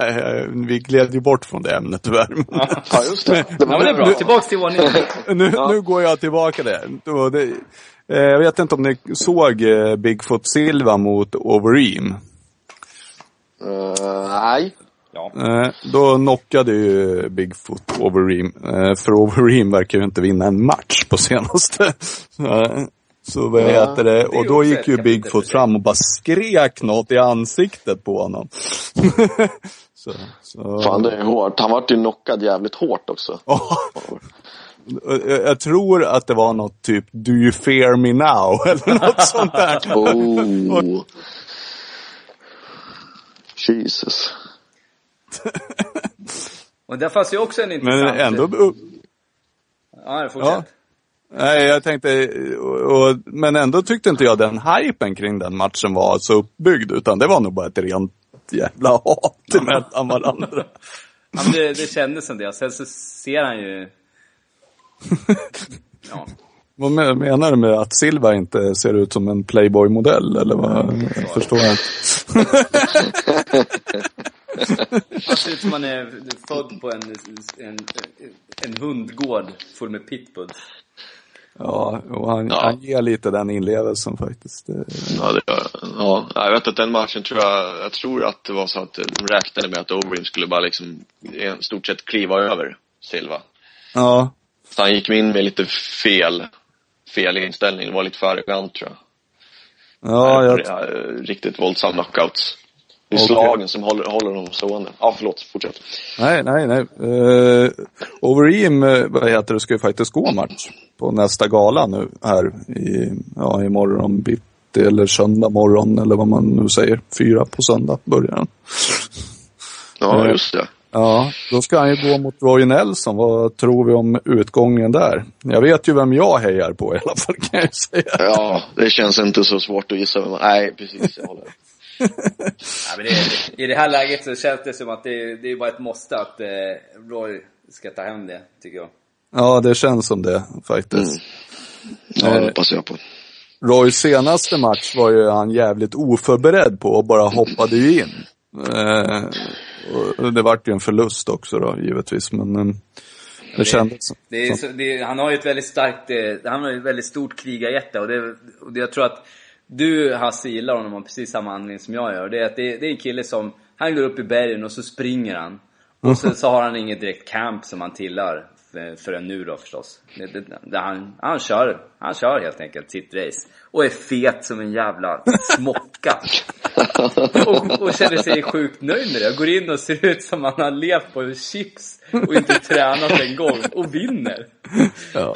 Vi gled ju bort från det ämnet tyvärr. Ja, just det. Det Ja var men det är bra, bra. tillbaks till ordningen. Nu, nu går jag tillbaka eh, jag vet inte om ni såg eh, Bigfoot Silva mot Overeem. Eh, nej. Ja. Eh, då knockade ju Bigfoot Overeem. Eh, för Overeem verkar ju inte vinna en match på senaste. Eh, så vad heter det? Och då gick ju Bigfoot fram och bara skrek något i ansiktet på honom. så, så. Fan, det är hårt. Han vart ju knockad jävligt hårt också. Ja. Jag jag tror att det var något typ Do you fear me now? Eller något sånt där. Oh. Jesus. Och där fanns ju också en Men intressant... ändå, Ja, fortsätt. Ja. nej jag tänkte, och, och, men ändå tyckte inte jag den hypen kring den matchen var så uppbyggd. Utan det var nog bara ett rent jävla hat mellan varandra. Ja, men det, det kändes som det. Sen så ser han ju... Ja. Vad men- menar du med att Silva inte ser ut som en Playboy-modell? Eller vad? Jag förstår jag inte. Han ser ut som han är född på en, en, en hundgård full med pitbulls. Ja, och han, Ja. han ger lite den inlevelsen faktiskt. Ja, det gör ja, jag vet att den matchen tror jag, jag tror att det var så att de räknade med att Overeem skulle bara liksom i stort sett kliva över Silva. Ja, Så han gick in med lite fel, fel inställning, det var lite för arrogant tror jag. ja jag, Ja, Riktigt våldsam knockouts. Det är Okej. slagen som håller, håller honom stående. Ja, förlåt, fortsätt. Nej, nej, nej. Uh, Overeem, eh, vad heter det, ska ju faktiskt gå match på nästa gala nu här i, ja, imorgon bitti eller söndag morgon eller vad man nu säger. Fyra på söndag börjar den. Ja, Eh. just det. Ja, då ska han ju gå mot Roy Nelson. Vad tror vi om utgången där? Jag vet ju vem jag hejar på i alla fall kan jag ju säga. Ja, det känns inte så svårt att gissa vem man... Nej, precis, jag håller. Ja, men det, I det här läget så känns det som att det, det är bara ett måste att eh, Roy ska ta hem det, tycker jag. Ja, det känns som det faktiskt. Ja, det hoppas jag på. Roys senaste match var ju han jävligt oförberedd på och bara hoppade ju in. Eh, och det vart ju en förlust också då givetvis, men eh, det kändes som... Det är så, det han har ju ett väldigt starkt, eh, han har ju ett väldigt stort krigarhjärta och, det, och det, jag tror att du Hasse gillar honom av precis samma anledning som jag gör. Det är att det, det är en kille som, han går upp i bergen och så springer han. Och sen så har han inget direkt camp som han tillhör för- förrän nu då förstås. Det, det, det, han, han, kör, han kör helt enkelt sitt race. Och är fet som en jävla smocka. Och, och känner sig sjukt nöjd med det. Jag går in och ser ut som han har levt på chips och inte tränat en gång och vinner. Ja.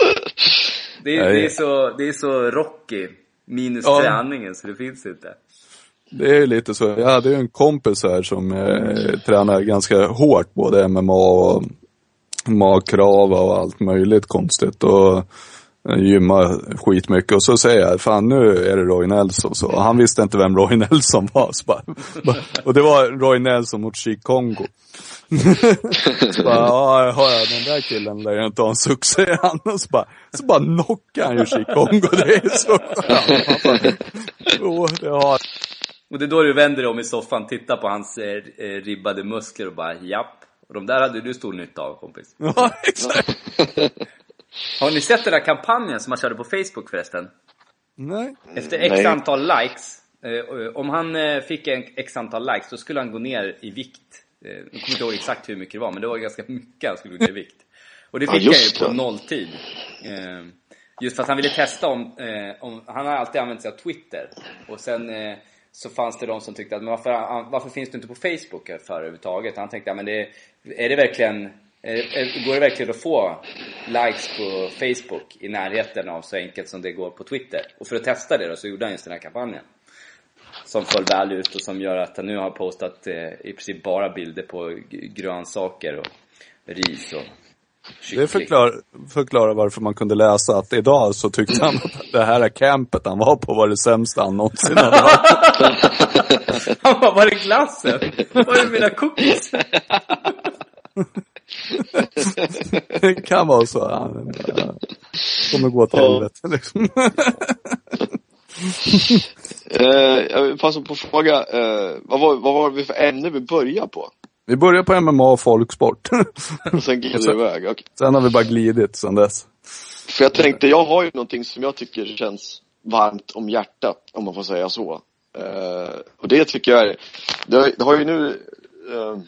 Det är, det är, så, det är så Rocky minus Ja. träningen så det finns inte. Det är ju lite så. Jag hade ju en kompis här som eh, tränar ganska hårt, både MMA och magkrava och allt möjligt konstigt. Och eh, gymmar skitmycket. Och så säger jag, fan nu är det Roy Nelson. Så och han visste inte vem Roy Nelson var. Bara, och det var Roy Nelson mot Chi Kongo. Så bara, ja, ja, ja, den där killen lär ju inte ha en suck, säger han. Och så bara, så bara knockar han ju Chi Kongo. Det är så Jo, det har Och det är då du vänder dig om i soffan, tittar på hans eh, eh, ribbade muskler och bara japp. Och de där hade du stor nytta av kompis. Ja, exakt. Har ni sett den där kampanjen som han körde på Facebook förresten? Nej. Efter x Nej. antal likes, eh, om han eh, fick en x antal likes, då skulle han gå ner i vikt. Eh, jag kommer inte ihåg exakt hur mycket det var, men det var ganska mycket han skulle gå ner i vikt. Och det Ja, fick han just ju på nolltid. Eh, just för att han ville testa om, eh, om han har alltid använt sig av Twitter. Och sen så fanns det de som tyckte att, men varför, varför finns du inte på Facebook för överhuvudtaget? Han tänkte, ja, men det, är det verkligen, är, går det verkligen att få likes på Facebook i närheten av så enkelt som det går på Twitter? Och för att testa det då så gjorde han just den här kampanjen. Som föll väl ut och som gör att han nu har postat eh, i princip bara bilder på grönsaker och ris och kyckling. Det förklarar, förklarar varför man kunde läsa att idag så tyckte han att det här campet han var på var det sämsta han någonsin hade varit. Han bara, var är glassen? Var är mina cookies? Det kan vara så. Han kommer gå till Ja. helvete liksom. Eh, jag vill passa på att fråga, eh, vad, var, vad var det för ämne vi började på? Vi börjar på MMA och folksport. Och sen gled det iväg. Okej. Sen har vi bara glidit sen dess. För jag tänkte, jag har ju någonting som jag tycker känns varmt om hjärtat, om man får säga så. Eh, och det tycker jag är, det har, det har ju nu, eh,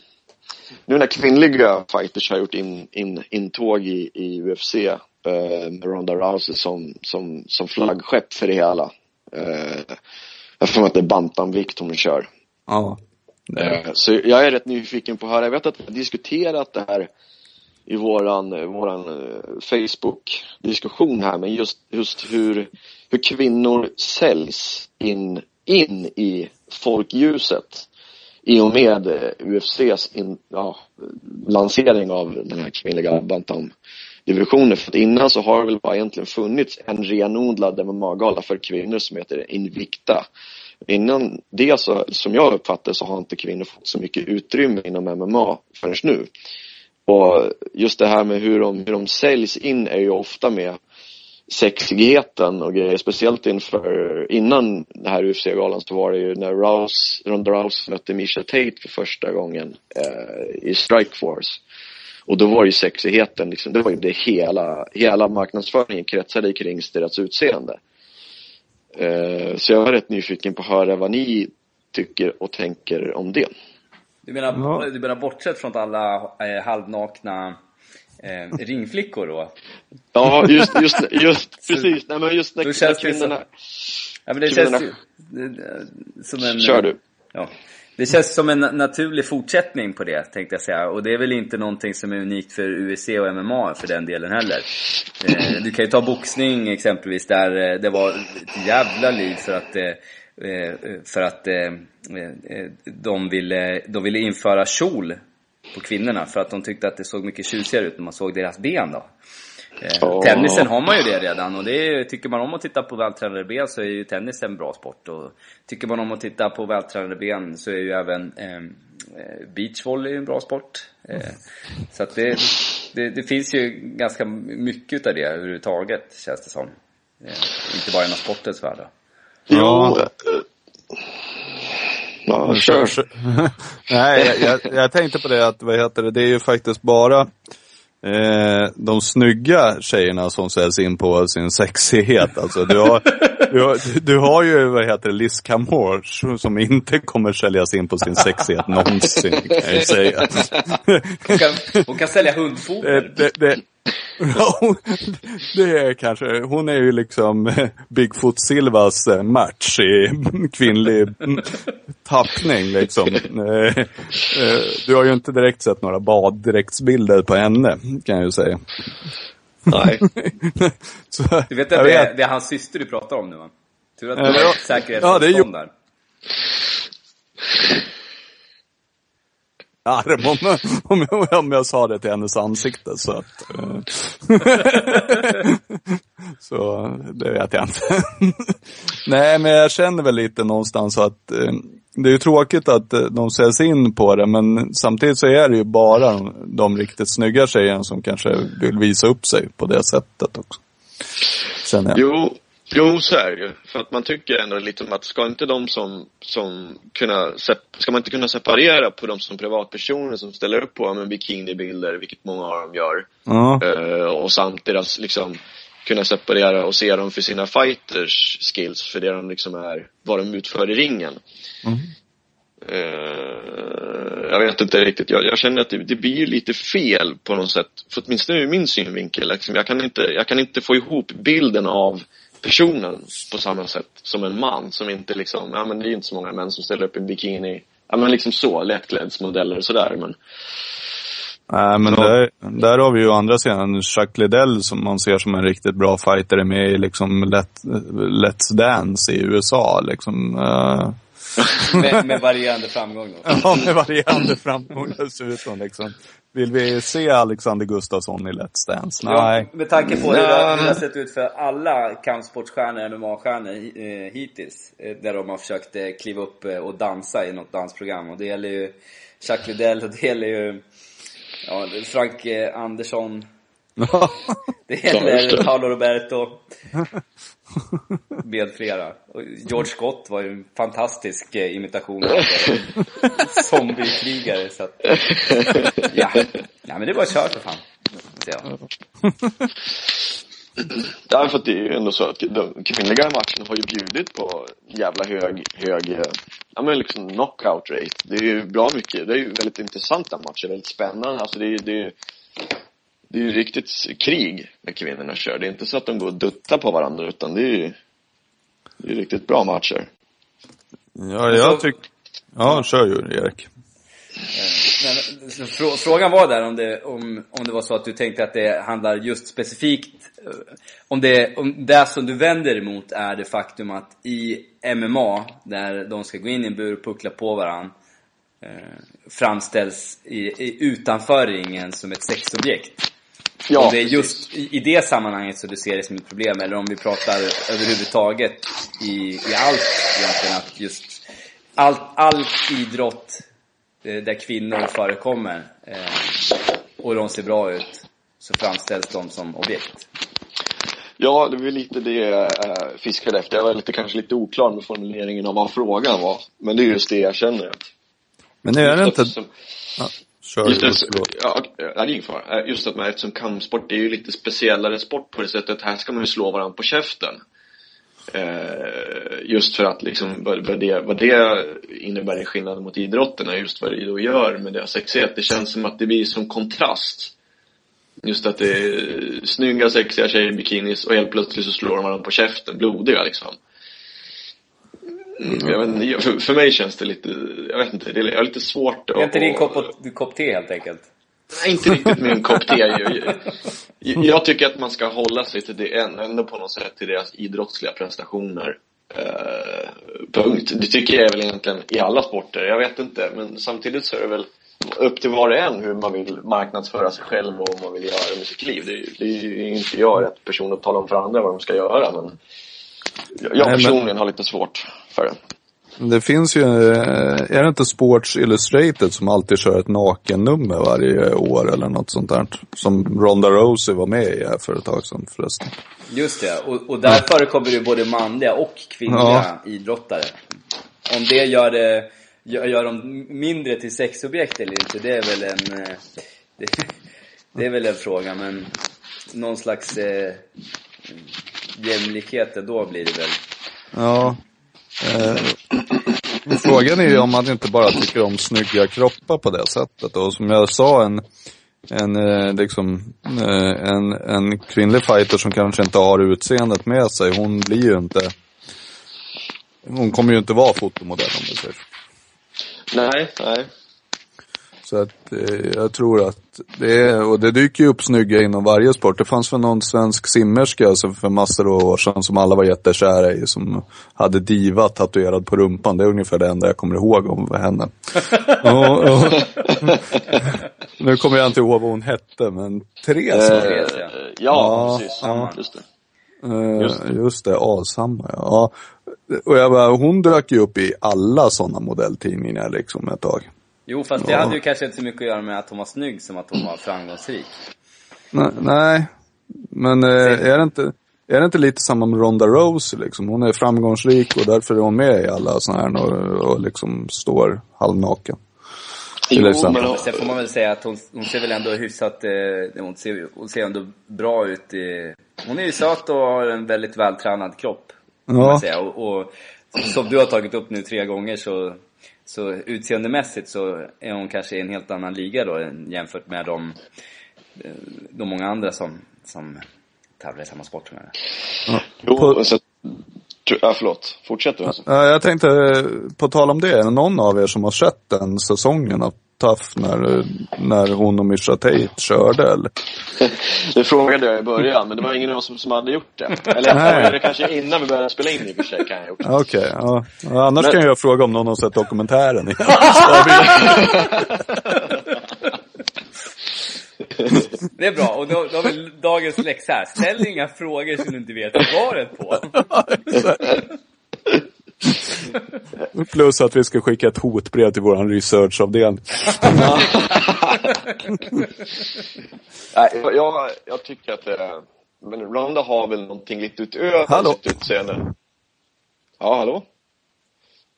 nu när kvinnliga fighters har gjort in, in, intåg i, i UFC eh, med Ronda Rousey som, som, som flaggskepp för det hela. Eh, jag får att det är bantamvikt hon kör. Ja. Eh, Så jag är rätt nyfiken på att höra, jag vet att vi har diskuterat det här i våran, våran eh, Facebook-diskussion här, men just, just hur, hur kvinnor säljs in, in i folkljuset i och med UFCs in, ja, lansering av den här kvinnliga divisioner. För att innan så har det väl bara egentligen funnits en renodlad MMA-gala för kvinnor som heter Invicta. Innan det så, som jag uppfattar så har inte kvinnor fått så mycket utrymme inom MMA förrän nu. Och just det här med hur de, hur de säljs in är ju ofta med sexigheten och grejer, speciellt inför, innan den här UFC-galan så var det ju när Rouse, Ronda Rouse mötte Misha Tate för första gången eh, i Strikeforce. Och då var ju sexigheten liksom, det var ju det hela, hela marknadsföringen kretsade kring deras utseende. Eh, så jag var rätt nyfiken på att höra vad ni tycker och tänker om det. Du menar, Ja. du menar bortsett från alla eh, halvnakna eh, ringflickor då? Ja, just, just, just precis. Nej men just när, när kvinnorna... Ja men det Kvinnorna- känns ju som en... Kör du. Ja. Det känns som en naturlig fortsättning på det, tänkte jag säga. Och det är väl inte någonting som är unikt för UFC och MMA för den delen heller. Eh, du kan ju ta boxning exempelvis, där eh, det var ett jävla liv för att eh, eh för att eh, eh, de, ville, de ville införa kjol på kvinnorna för att de tyckte att det såg mycket tjusigare ut när man såg deras ben då. Ja. Tennisen har man ju det redan och det är, tycker man om att titta på vältränade ben så är ju tennis en bra sport. Och tycker man om att titta på vältränade ben så är ju även ehm, eh, beachvolley en bra sport. Eh, så att det, det, det finns ju ganska mycket utav det överhuvudtaget känns det som. Eh, inte bara inom sportens värld. då. Ja. Jo, Ja, kör. Nej, jag, jag, jag tänkte på det att, vad heter det, det är ju faktiskt bara eh, de snygga tjejerna som säljs in på sin sexighet. Alltså, du, har, du, har, du har ju, vad heter det, Liz Camore som inte kommer säljas in på sin sexighet någonsin, kan jag säga. Hon kan, hon kan sälja hundfoder. Det, det, det, är kanske, hon är ju liksom eh, Bigfoot Silvas eh, match i kvinnlig tappning liksom. Eh, Du har ju inte direkt sett några baddräktsbilder på henne, kan jag ju säga. Nej. Du Så, vet att det, är, vet. det är hans syster du pratar om nu va? Tur att du har säkerhetsavstånd Ja, är där arm om, om, jag- om jag sa det till hennes ansikte. Så att, eh, Så det vet jag inte. Nej, men jag känner väl lite någonstans att eh, det är ju tråkigt att eh, de säljs in på det, men samtidigt så är det ju bara de, de riktigt snygga tjejerna som kanske vill visa upp sig på det sättet också. Känner jag. Jo, jo så är det ju. För att man tycker ändå lite om att ska inte de som, som kunna, ska man inte kunna separera på de som privatpersoner som ställer upp på med bikinibilder, vilket många av dem gör. Ja, Eh, och samt deras liksom kunna separera och se dem för sina fighters skills, för det de liksom är, vad de utför i ringen. Mm. Eh, jag vet inte riktigt, jag, jag känner att det, det blir lite fel på något sätt, för åtminstone ur min synvinkel. Liksom, jag, kan inte, jag kan inte få ihop bilden av personen på samma sätt som en man som inte liksom, ja men det är ju inte så många män som ställer upp i bikini, ja men liksom så, lättkläddsmodeller och sådär men Nej, men Ja. där, där har vi ju andra sidan Jacques Liddell som man ser som en riktigt bra fighter är med i liksom Let, Let's Dance i USA. Liksom, eh, med, med varierande framgång då. Ja, med varierande framgång dessutom liksom. Vill vi se Alexander Gustafsson i Let's Dance? Nej. Ja, med tanke på hur det, hur det har sett ut för alla kampsportsstjärnor, MMA-stjärnor eh, hittills. Eh, där de har försökt eh, kliva upp eh, och dansa i något dansprogram. Och det gäller ju Chuck Liddell och det gäller ju ja, Frank eh, Andersson. Det gäller Paolo Roberto. Med flera. Och George Scott var ju en fantastisk eh, imitation av zombiekrigare. Så att, ja. ja, men det var kört för fan. Ja. Ja, för att det är ju ändå så att de kvinnliga matcherna har ju bjudit på jävla hög, hög, eh, ja men liksom knockout rate. Det är ju bra mycket, det är ju väldigt intressanta matcher, väldigt spännande. Alltså det är ju, det är, det är ju riktigt krig när kvinnorna kör. Det är inte så att de går och duttar på varandra utan det är ju, det är riktigt bra matcher. Ja, jag tycker... Ja, kör ju Erik. Men, så frå, frågan var där om det, om, om det var så att du tänkte att det handlar just specifikt eh, om det, om det som du vänder emot är det faktum att i MMA, där de ska gå in i en bur och puckla på varandra eh, framställs i, i, utanför ringen som ett sexobjekt. Ja, om det är just i, i det sammanhanget så du ser det som ett problem, eller om vi pratar överhuvudtaget i, i allt egentligen, att just all, all idrott eh, där kvinnor förekommer eh, och de ser bra ut, så framställs de som objekt. Ja, det var lite det jag äh, fiskade efter. Jag var lite, kanske lite oklar med formuleringen av vad frågan var. Men det är just det jag känner. Men är det inte... Ja, kör Just det, förlåt. ja, ja, det är ingen fara. Eh, Just att man, eftersom kampsport är ju lite speciellare sport på det sättet. Här ska man ju slå varandra på käften. Eh, just för att liksom, vad, vad, det, vad det innebär i skillnad mot idrotten är just vad det då gör med deras sexighet. Det känns som att det blir som kontrast. Just att det är snygga, sexiga tjejer i bikinis och helt plötsligt så slår de varandra på käften, blodiga liksom. Mm, jag vet inte, för, för mig känns det lite, jag vet inte, det är, jag har lite svårt Det är inte din att- kopp, kopp te helt enkelt? Nej, inte riktigt min kopp te. Jag, jag, jag tycker att man ska hålla sig till det än- ändå på något sätt till deras idrottsliga prestationer. Eh, punkt. Det tycker jag är väl egentligen i alla sporter. Jag vet inte, men samtidigt så är det väl upp till var och en hur man vill marknadsföra sig själv och vad man vill göra med sitt liv. Det, är- det är ju inte jag rätt person att tala om för andra vad de ska göra, men jag, jag Nej, men- personligen har lite svårt för det. Det finns ju, eh, är det inte Sports Illustrated som alltid kör ett nakennummer varje år eller något sånt där? Som Ronda Rousey var med i här för ett tag sedan förresten. Just det, och, och där förekommer det både manliga och kvinnliga Ja. idrottare. Om det gör, det, gör, gör dem mindre till sexobjekt eller inte, det är väl en... eh, Det, det är väl en fråga, men någon slags eh, jämlikhet då blir det väl. Ja. Eh, frågan är ju om man inte bara tycker om snygga kroppar på det sättet. Och som jag sa, en, en, eh, liksom, eh, en, en kvinnlig fighter som kanske inte har utseendet med sig, hon blir ju inte hon kommer ju inte vara fotomodell om du säger så. Nej, nej. Så att eh, jag tror att det är, och det dyker ju upp snygga inom varje sport. Det fanns väl någon svensk simmerska alltså för massor av år sedan som alla var jättekära i, som hade diva tatuerad på rumpan. Det är ungefär det enda jag kommer ihåg om henne. och, och, nu kommer jag inte ihåg vad hon hette, men Therese. Eh, Therese, ja. ja, Ja, precis. ja. Just det. Eh, just just, det, Alshammar ja. ja. Och jag bara, hon dök ju upp i alla sådana modelltidningar liksom ett tag. Jo, fast det Ja. hade ju kanske inte så mycket att göra med att hon var snygg som att hon var framgångsrik. Nej, nej. men eh, är, det inte, är det inte lite samma med Ronda Rousey liksom? Hon är framgångsrik och därför är hon med i alla sådana här och, och liksom står halvnaken. Jo, exempel. men, Sen får man väl säga att hon, hon ser väl ändå hyfsat, eh, hon, ser, hon ser ändå bra ut. I, hon är ju söt och har en väldigt vältränad kropp. Ja. Och, och som du har tagit upp nu tre gånger så, så utseendemässigt så är hon kanske i en helt annan liga då jämfört med de, eh, de många andra som, som tävlar i samma sport som henne. jo, På- så, ja, förlåt. Fortsätt du alltså. Ja, jag tänkte, på tal om det, är det någon av er som har sett den säsongen av tough när, när hon och Mischa Tate körde eller? Det frågade jag i början, men det var ingen av oss som, som hade gjort det. Eller jag frågade kanske innan vi började spela in i och för sig kan jag ha gjort. Okej, ja. ja. Annars Men- kan jag fråga om någon har sett dokumentären. Det är bra, och då, då har vi dagens läxa här. Ställ inga frågor som du inte vet svaret på. Plus att vi ska skicka ett hotbrev till våran researchavdelning. Nej, jag, jag, jag tycker att det, men Ronda har väl någonting lite utöver Hallå? sitt utseende. Ja, hallå?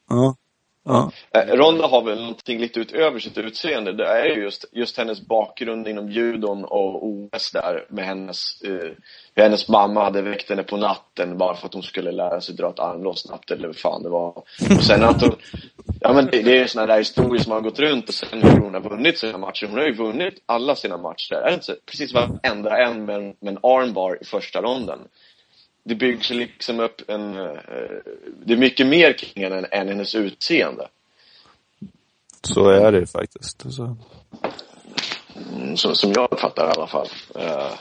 Ja. Ja. Eh, Ronda har väl någonting lite utöver sitt utseende. Det är ju just, just hennes bakgrund inom judon och OS där med hennes, eh, hennes mamma hade väckt henne på natten bara för att hon skulle lära sig dra ett armlås snabbt eller vad fan det var. Och sen att hon, ja men det, det är sådana där historier som har gått runt och sen hur hon har vunnit sina matcher. Hon har ju vunnit alla sina matcher. Är det inte så? Precis varenda en med, en- med en armbar i första ronden det byggs liksom upp en... eh, det är mycket mer kring henne än, hennes utseende. Så är det faktiskt. Så. Mm, som, som jag uppfattar i alla fall. Eh,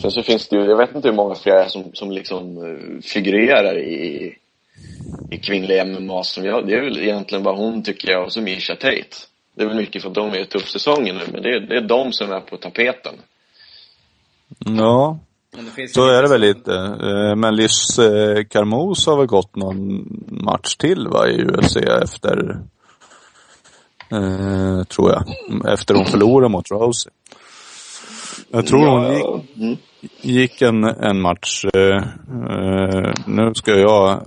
sen så finns det ju, jag vet inte hur många fler som, som liksom uh, figurerar i, i kvinnliga MMA som jag, det är väl egentligen bara hon tycker jag och så Misha Tate. Det är väl mycket för att de är i tuppsäsongen nu, men det är, det är de som är på tapeten. Ja, Men det finns ju så är det väl lite. Eh, Men eh, Carmos har väl gått någon match till va, i UFC efter, eh, tror jag. Efter hon förlorade mot Rosie. Jag tror hon gick, Mm. gick en, en match. Eh, eh, nu ska jag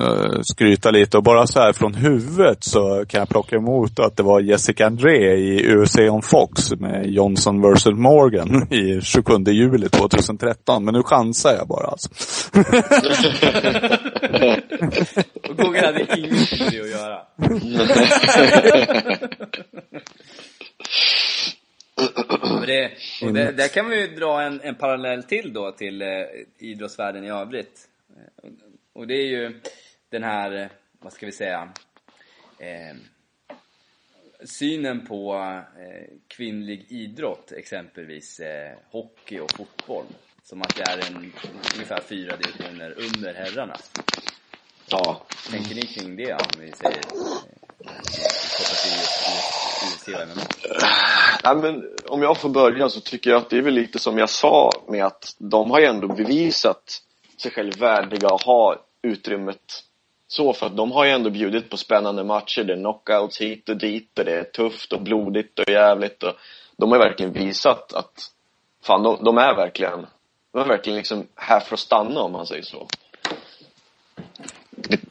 eh, skryta lite och bara så här från huvudet så kan jag plocka emot att det var Jessica André i UFC on Fox med Johnson vs Morgan i 27 juli 2013. Men nu chansar jag bara alltså. Och Google hade inget med det att göra. Det, det, där kan vi ju dra en, en parallell till då till eh, idrottsvärlden i övrigt. Och det är ju den här, eh, vad ska vi säga, eh, synen på eh, kvinnlig idrott, exempelvis eh, hockey och fotboll. Som att det är en, ungefär fyra divisioner under herrarna. Ja. Tänker ni kring det om vi säger eh, kopplat till UFC och MMA? Ja, men om jag får börja så tycker jag att det är väl lite som jag sa med att de har ju ändå bevisat sig själv värdiga att ha utrymmet så för att de har ju ändå bjudit på spännande matcher. Det är knockouts hit och dit och det är tufft och blodigt och jävligt och de har verkligen visat att fan, de, de är verkligen de är verkligen liksom här för att stanna om man säger så.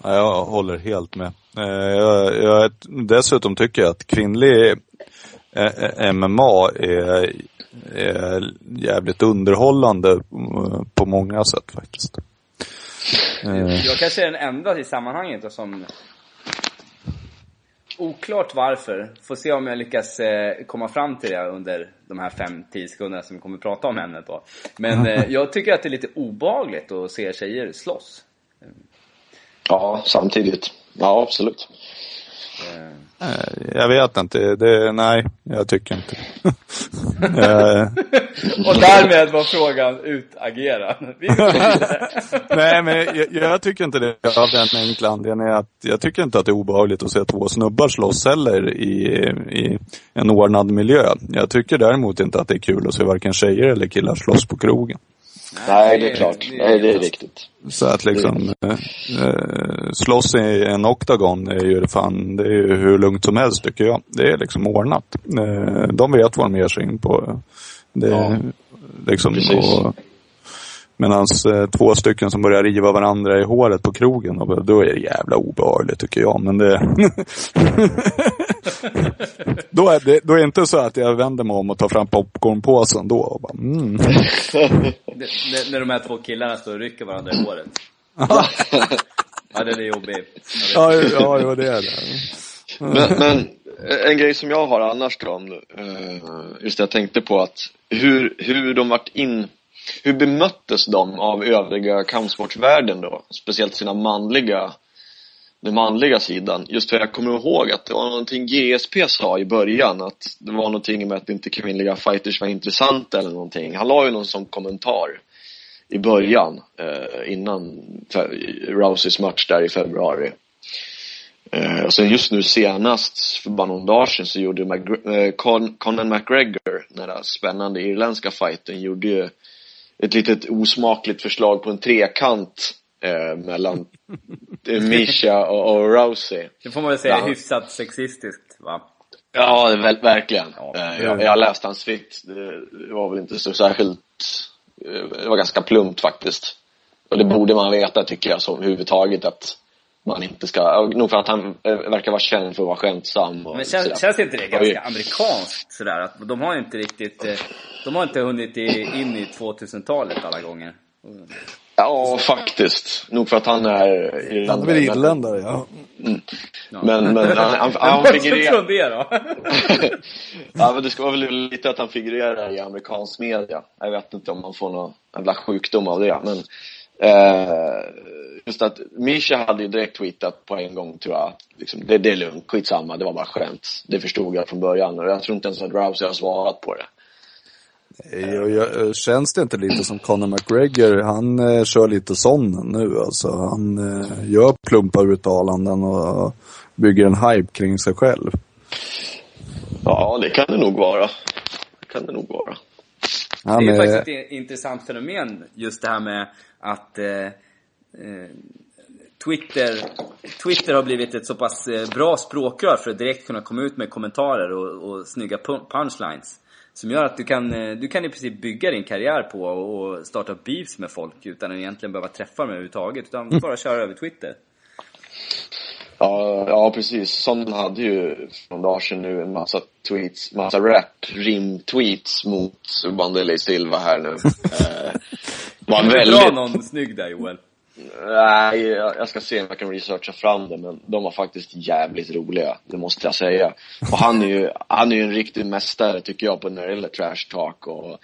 Ja, jag håller helt med. Eh, jag, jag, dessutom tycker jag att kvinnlig eh, MMA är, är jävligt underhållande eh, på många sätt faktiskt. Eh, Jag kanske är den enda i sammanhanget som Oklart varför. Får se om jag lyckas eh, komma fram till det under de här 5-10 sekunderna som vi kommer prata om ämnet då. Men eh, jag tycker att det är lite obehagligt att se tjejer slåss. Ja, samtidigt. Ja, absolut. Eh, Jag vet inte. Det, nej, jag tycker inte. Eh, och därmed var frågan utagerad. Nej, men jag, jag tycker inte det av den enkla anledningen att jag tycker inte att det är obehagligt att se två snubbar slåss heller i, i en ordnad miljö. Jag tycker däremot inte att det är kul att se varken tjejer eller killar slåss på krogen. Nej, det är klart. Nej, det är riktigt. Så att liksom eh, eh, slåss i en oktagon är ju fan, det är ju hur lugnt som helst tycker jag. Det är liksom ordnat. Eh, de vet vad de ger sig in på. Det, Ja. liksom, och, Medans eh, två stycken som börjar riva varandra i håret på krogen, och då är det jävla obehagligt tycker jag. Men det... då, är det då är det inte så att jag vänder mig om och tar fram popcornpåsen då och bara, mm. Det- det- När de här två killarna står och rycker varandra i håret. Ja, det är vet. ja, ja, ja, det är det. Men, men en grej som jag har annars då, eh, just det jag tänkte på att hur, hur de vart in, hur bemöttes de av övriga kampsportsvärlden då? Speciellt sina manliga den manliga sidan. Just för jag kommer ihåg att det var någonting GSP sa i början att det var någonting med att inte kvinnliga fighters var intressanta eller någonting. Han la ju någon sån kommentar i början eh, innan Rouseys match där i februari. Eh, och sen just nu senast, för bara någon dag sedan, så gjorde Mag- eh, Con Conor McGregor, den där spännande irländska fighten, gjorde ju ett litet osmakligt förslag på en trekant eh, mellan Misha och, och Rousey. Det får man väl säga Ja. hyfsat sexistiskt, va? Ja, det är väl, verkligen. Ja, Eh, jag, jag har läst hans tweet. Det, det var väl inte så särskilt... eh, Det var ganska plumpt faktiskt. Och det borde man veta tycker jag, som överhuvudtaget att man inte ska... Nog för att han eh, verkar vara känd för att vara skämtsam och Men sådär. känns, känns inte det ganska amerikanskt sådär? Att de har inte riktigt, eh, de har inte hunnit in i 2000-talet alla gånger. Ja, faktiskt. Nog för att han är Han är irländare. väl men- irländare, ja. Men, men han, han, han figurerar... ja, men det ska vara väl lite att han figurerar i amerikansk media. Jag vet inte om man får någon jävla sjukdom av det, men eh, just att Misha hade ju direkt tweetat på en gång tror jag. Liksom, det, det är lugnt, skitsamma, det var bara skämt. Det förstod jag från början och jag tror inte ens att Rousey har svarat på det. Nej, och jag, känns det inte lite som Conor McGregor, han eh, kör lite sån nu alltså. Han eh, gör plumpa uttalanden och bygger en hype kring sig själv. Ja, det kan det nog vara. Det kan det nog vara. Han det är är, faktiskt ett intressant fenomen, just det här med att eh, eh, Twitter, Twitter har blivit ett så pass eh, bra språkrör för att direkt kunna komma ut med kommentarer och, och snygga pu- punchlines. Som gör att du kan, eh, du kan i princip bygga din karriär på och starta beefs med folk utan att egentligen behöva träffa dem överhuvudtaget. Utan bara köra över Twitter. Ja, ja precis. Som hade ju för några dagar sedan nu en massa tweets, massa rap, rim-tweets mot Wanderlei Silva här nu. Eh, var Dra väldigt... någon snygg där Joel. Nej, jag ska se om jag kan researcha fram det, men de var faktiskt jävligt roliga, det måste jag säga. Och han är ju, han är ju en riktig mästare tycker jag på när det gäller trash talk och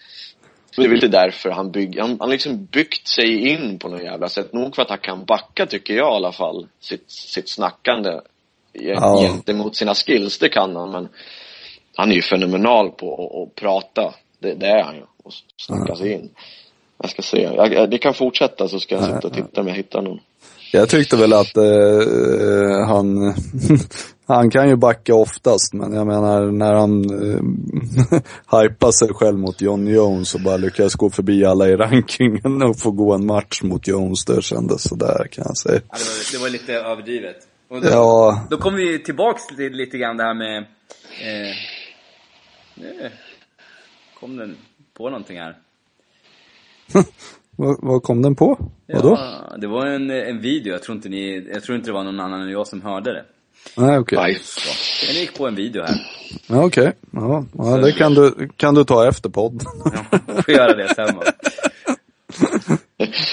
det är väl lite därför han bygger, han han liksom byggt sig in på något jävla sätt. Nog för att han kan backa tycker jag i alla fall, sitt, sitt snackande Ja. gentemot sina skills, det kan han men han är ju fenomenal på att, att prata, det, det är han ju, och snacka sig in. Jag ska se, jag, det kan fortsätta så ska jag sitta och titta om jag hittar någon. jag tyckte väl att eh, han, han kan ju backa oftast, men jag menar när han eh, hypar sig själv mot John Jones och bara lyckas gå förbi alla i rankingen och få gå en match mot Jones, det kändes sådär kan jag säga. Ja, det, var, det var lite överdrivet. Och då, Ja, då kommer vi tillbaks till lite grann det här med... Eh, nu kom den på någonting här. vad, kom den på? Vadå? Ja, det var en, en video, jag tror inte ni, jag tror inte det var någon annan än jag som hörde det. Nej, okej. Så, den gick på en video här. Ja, Okej, ja, ja, det kan du, kan du ta efter podden. Ja, får göra det sen va.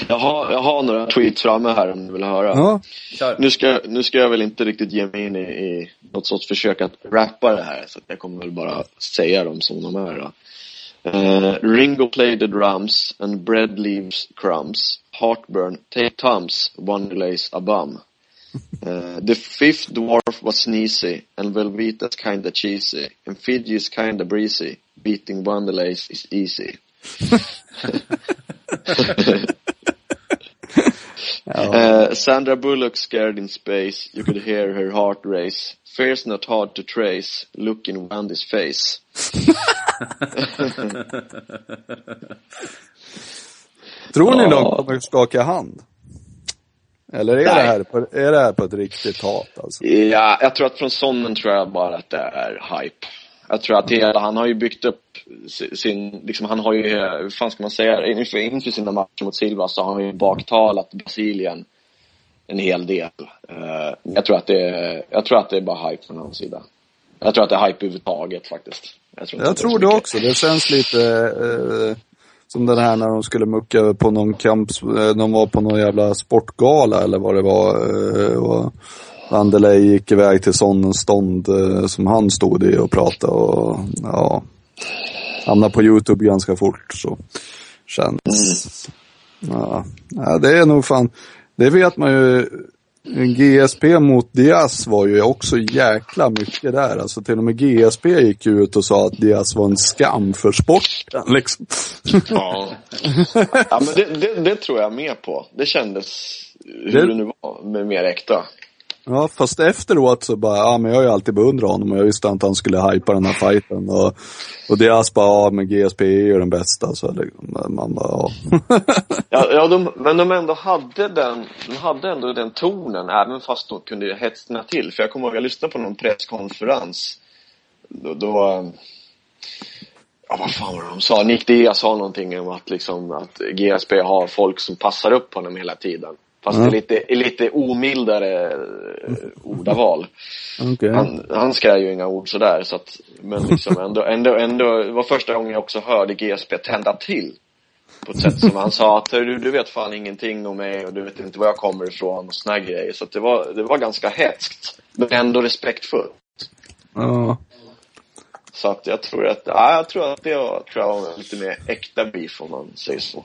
Jag har, jag har några tweets framme här om du vill höra. Ja, Kör. Nu, ska, nu ska jag väl inte riktigt ge mig in i, i något sorts försök att rappa det här, så jag kommer väl bara säga dem som de är. Då. Eh, Ringo played the drums and bread leaves crumbs. Heartburn, take tums, one lays a bum. Eh, the fifth dwarf was sneezy and Velveeta's kinda cheesy and Fiji's kinda breezy. Beating Wanderlays is easy. ja. Uh, Sandra Bullock scared in space. You could hear her heart race. Fear's not hard to trace. Look in Wandy's face. Tror ni Ja. de kommer skaka hand? Eller är det, här på, är det här på ett riktigt hat alltså? Ja, jag tror att från sonen tror jag bara att det är hype. Jag tror att hela, han har ju byggt upp si- sin, liksom han har ju, hur fan ska man säga, inför, inför sina matcher mot Silva så har han ju baktalat Brasilien en hel del. Eh, jag tror att det är, jag tror att det är bara hype från hans sida. Jag tror att det är hype överhuvudtaget faktiskt. Jag tror, Jag tror det mycket- också. Det känns lite eh, som den här när de skulle mucka på någon kamp, eh, de var på någon jävla sportgala eller vad det var. Eh, och Vanderlei gick iväg till sån stånd som han stod i och pratade och ja, hamnade på Youtube ganska fort så känns. Ja, ja, det är nog fan, det vet man ju GSP mot Diaz var ju också jäkla mycket där. Alltså till och med GSP gick ju ut och sa att Diaz var en skam för sporten liksom. Ja. ja men det, det, det tror jag med på. Det kändes, hur det, Det- nu var, mer äkta. Ja, fast efteråt så bara, ja men jag har ju alltid beundrat honom och jag visste inte att han skulle hypa den här fighten. Och, och Diaz bara, ja men GSP är ju den bästa. Så liksom, man bara, ja. Ja, ja de, men de ändå hade den, de hade ändå den tonen även fast de kunde hetsna till. För jag kommer ihåg, jag lyssnade på någon presskonferens. Då, då ja vad fan var det de sa? Nick Diaz sa någonting om att liksom att GSP har folk som passar upp honom hela tiden. Fast Mm. är lite, i lite omildare eh, ordaval. Okej. Han, han skrev ju inga ord sådär så att, men liksom ändå, ändå, ändå, det var första gången jag också hörde GSP tända till. På ett sätt som han sa att du, du vet fan ingenting om mig och du vet inte var jag kommer ifrån och såna grejer. Så att det var, det var ganska hätskt. Men ändå respektfullt. Ja. Så att jag tror att, ja, jag tror att det var, tror jag var lite mer äkta beef om man säger så.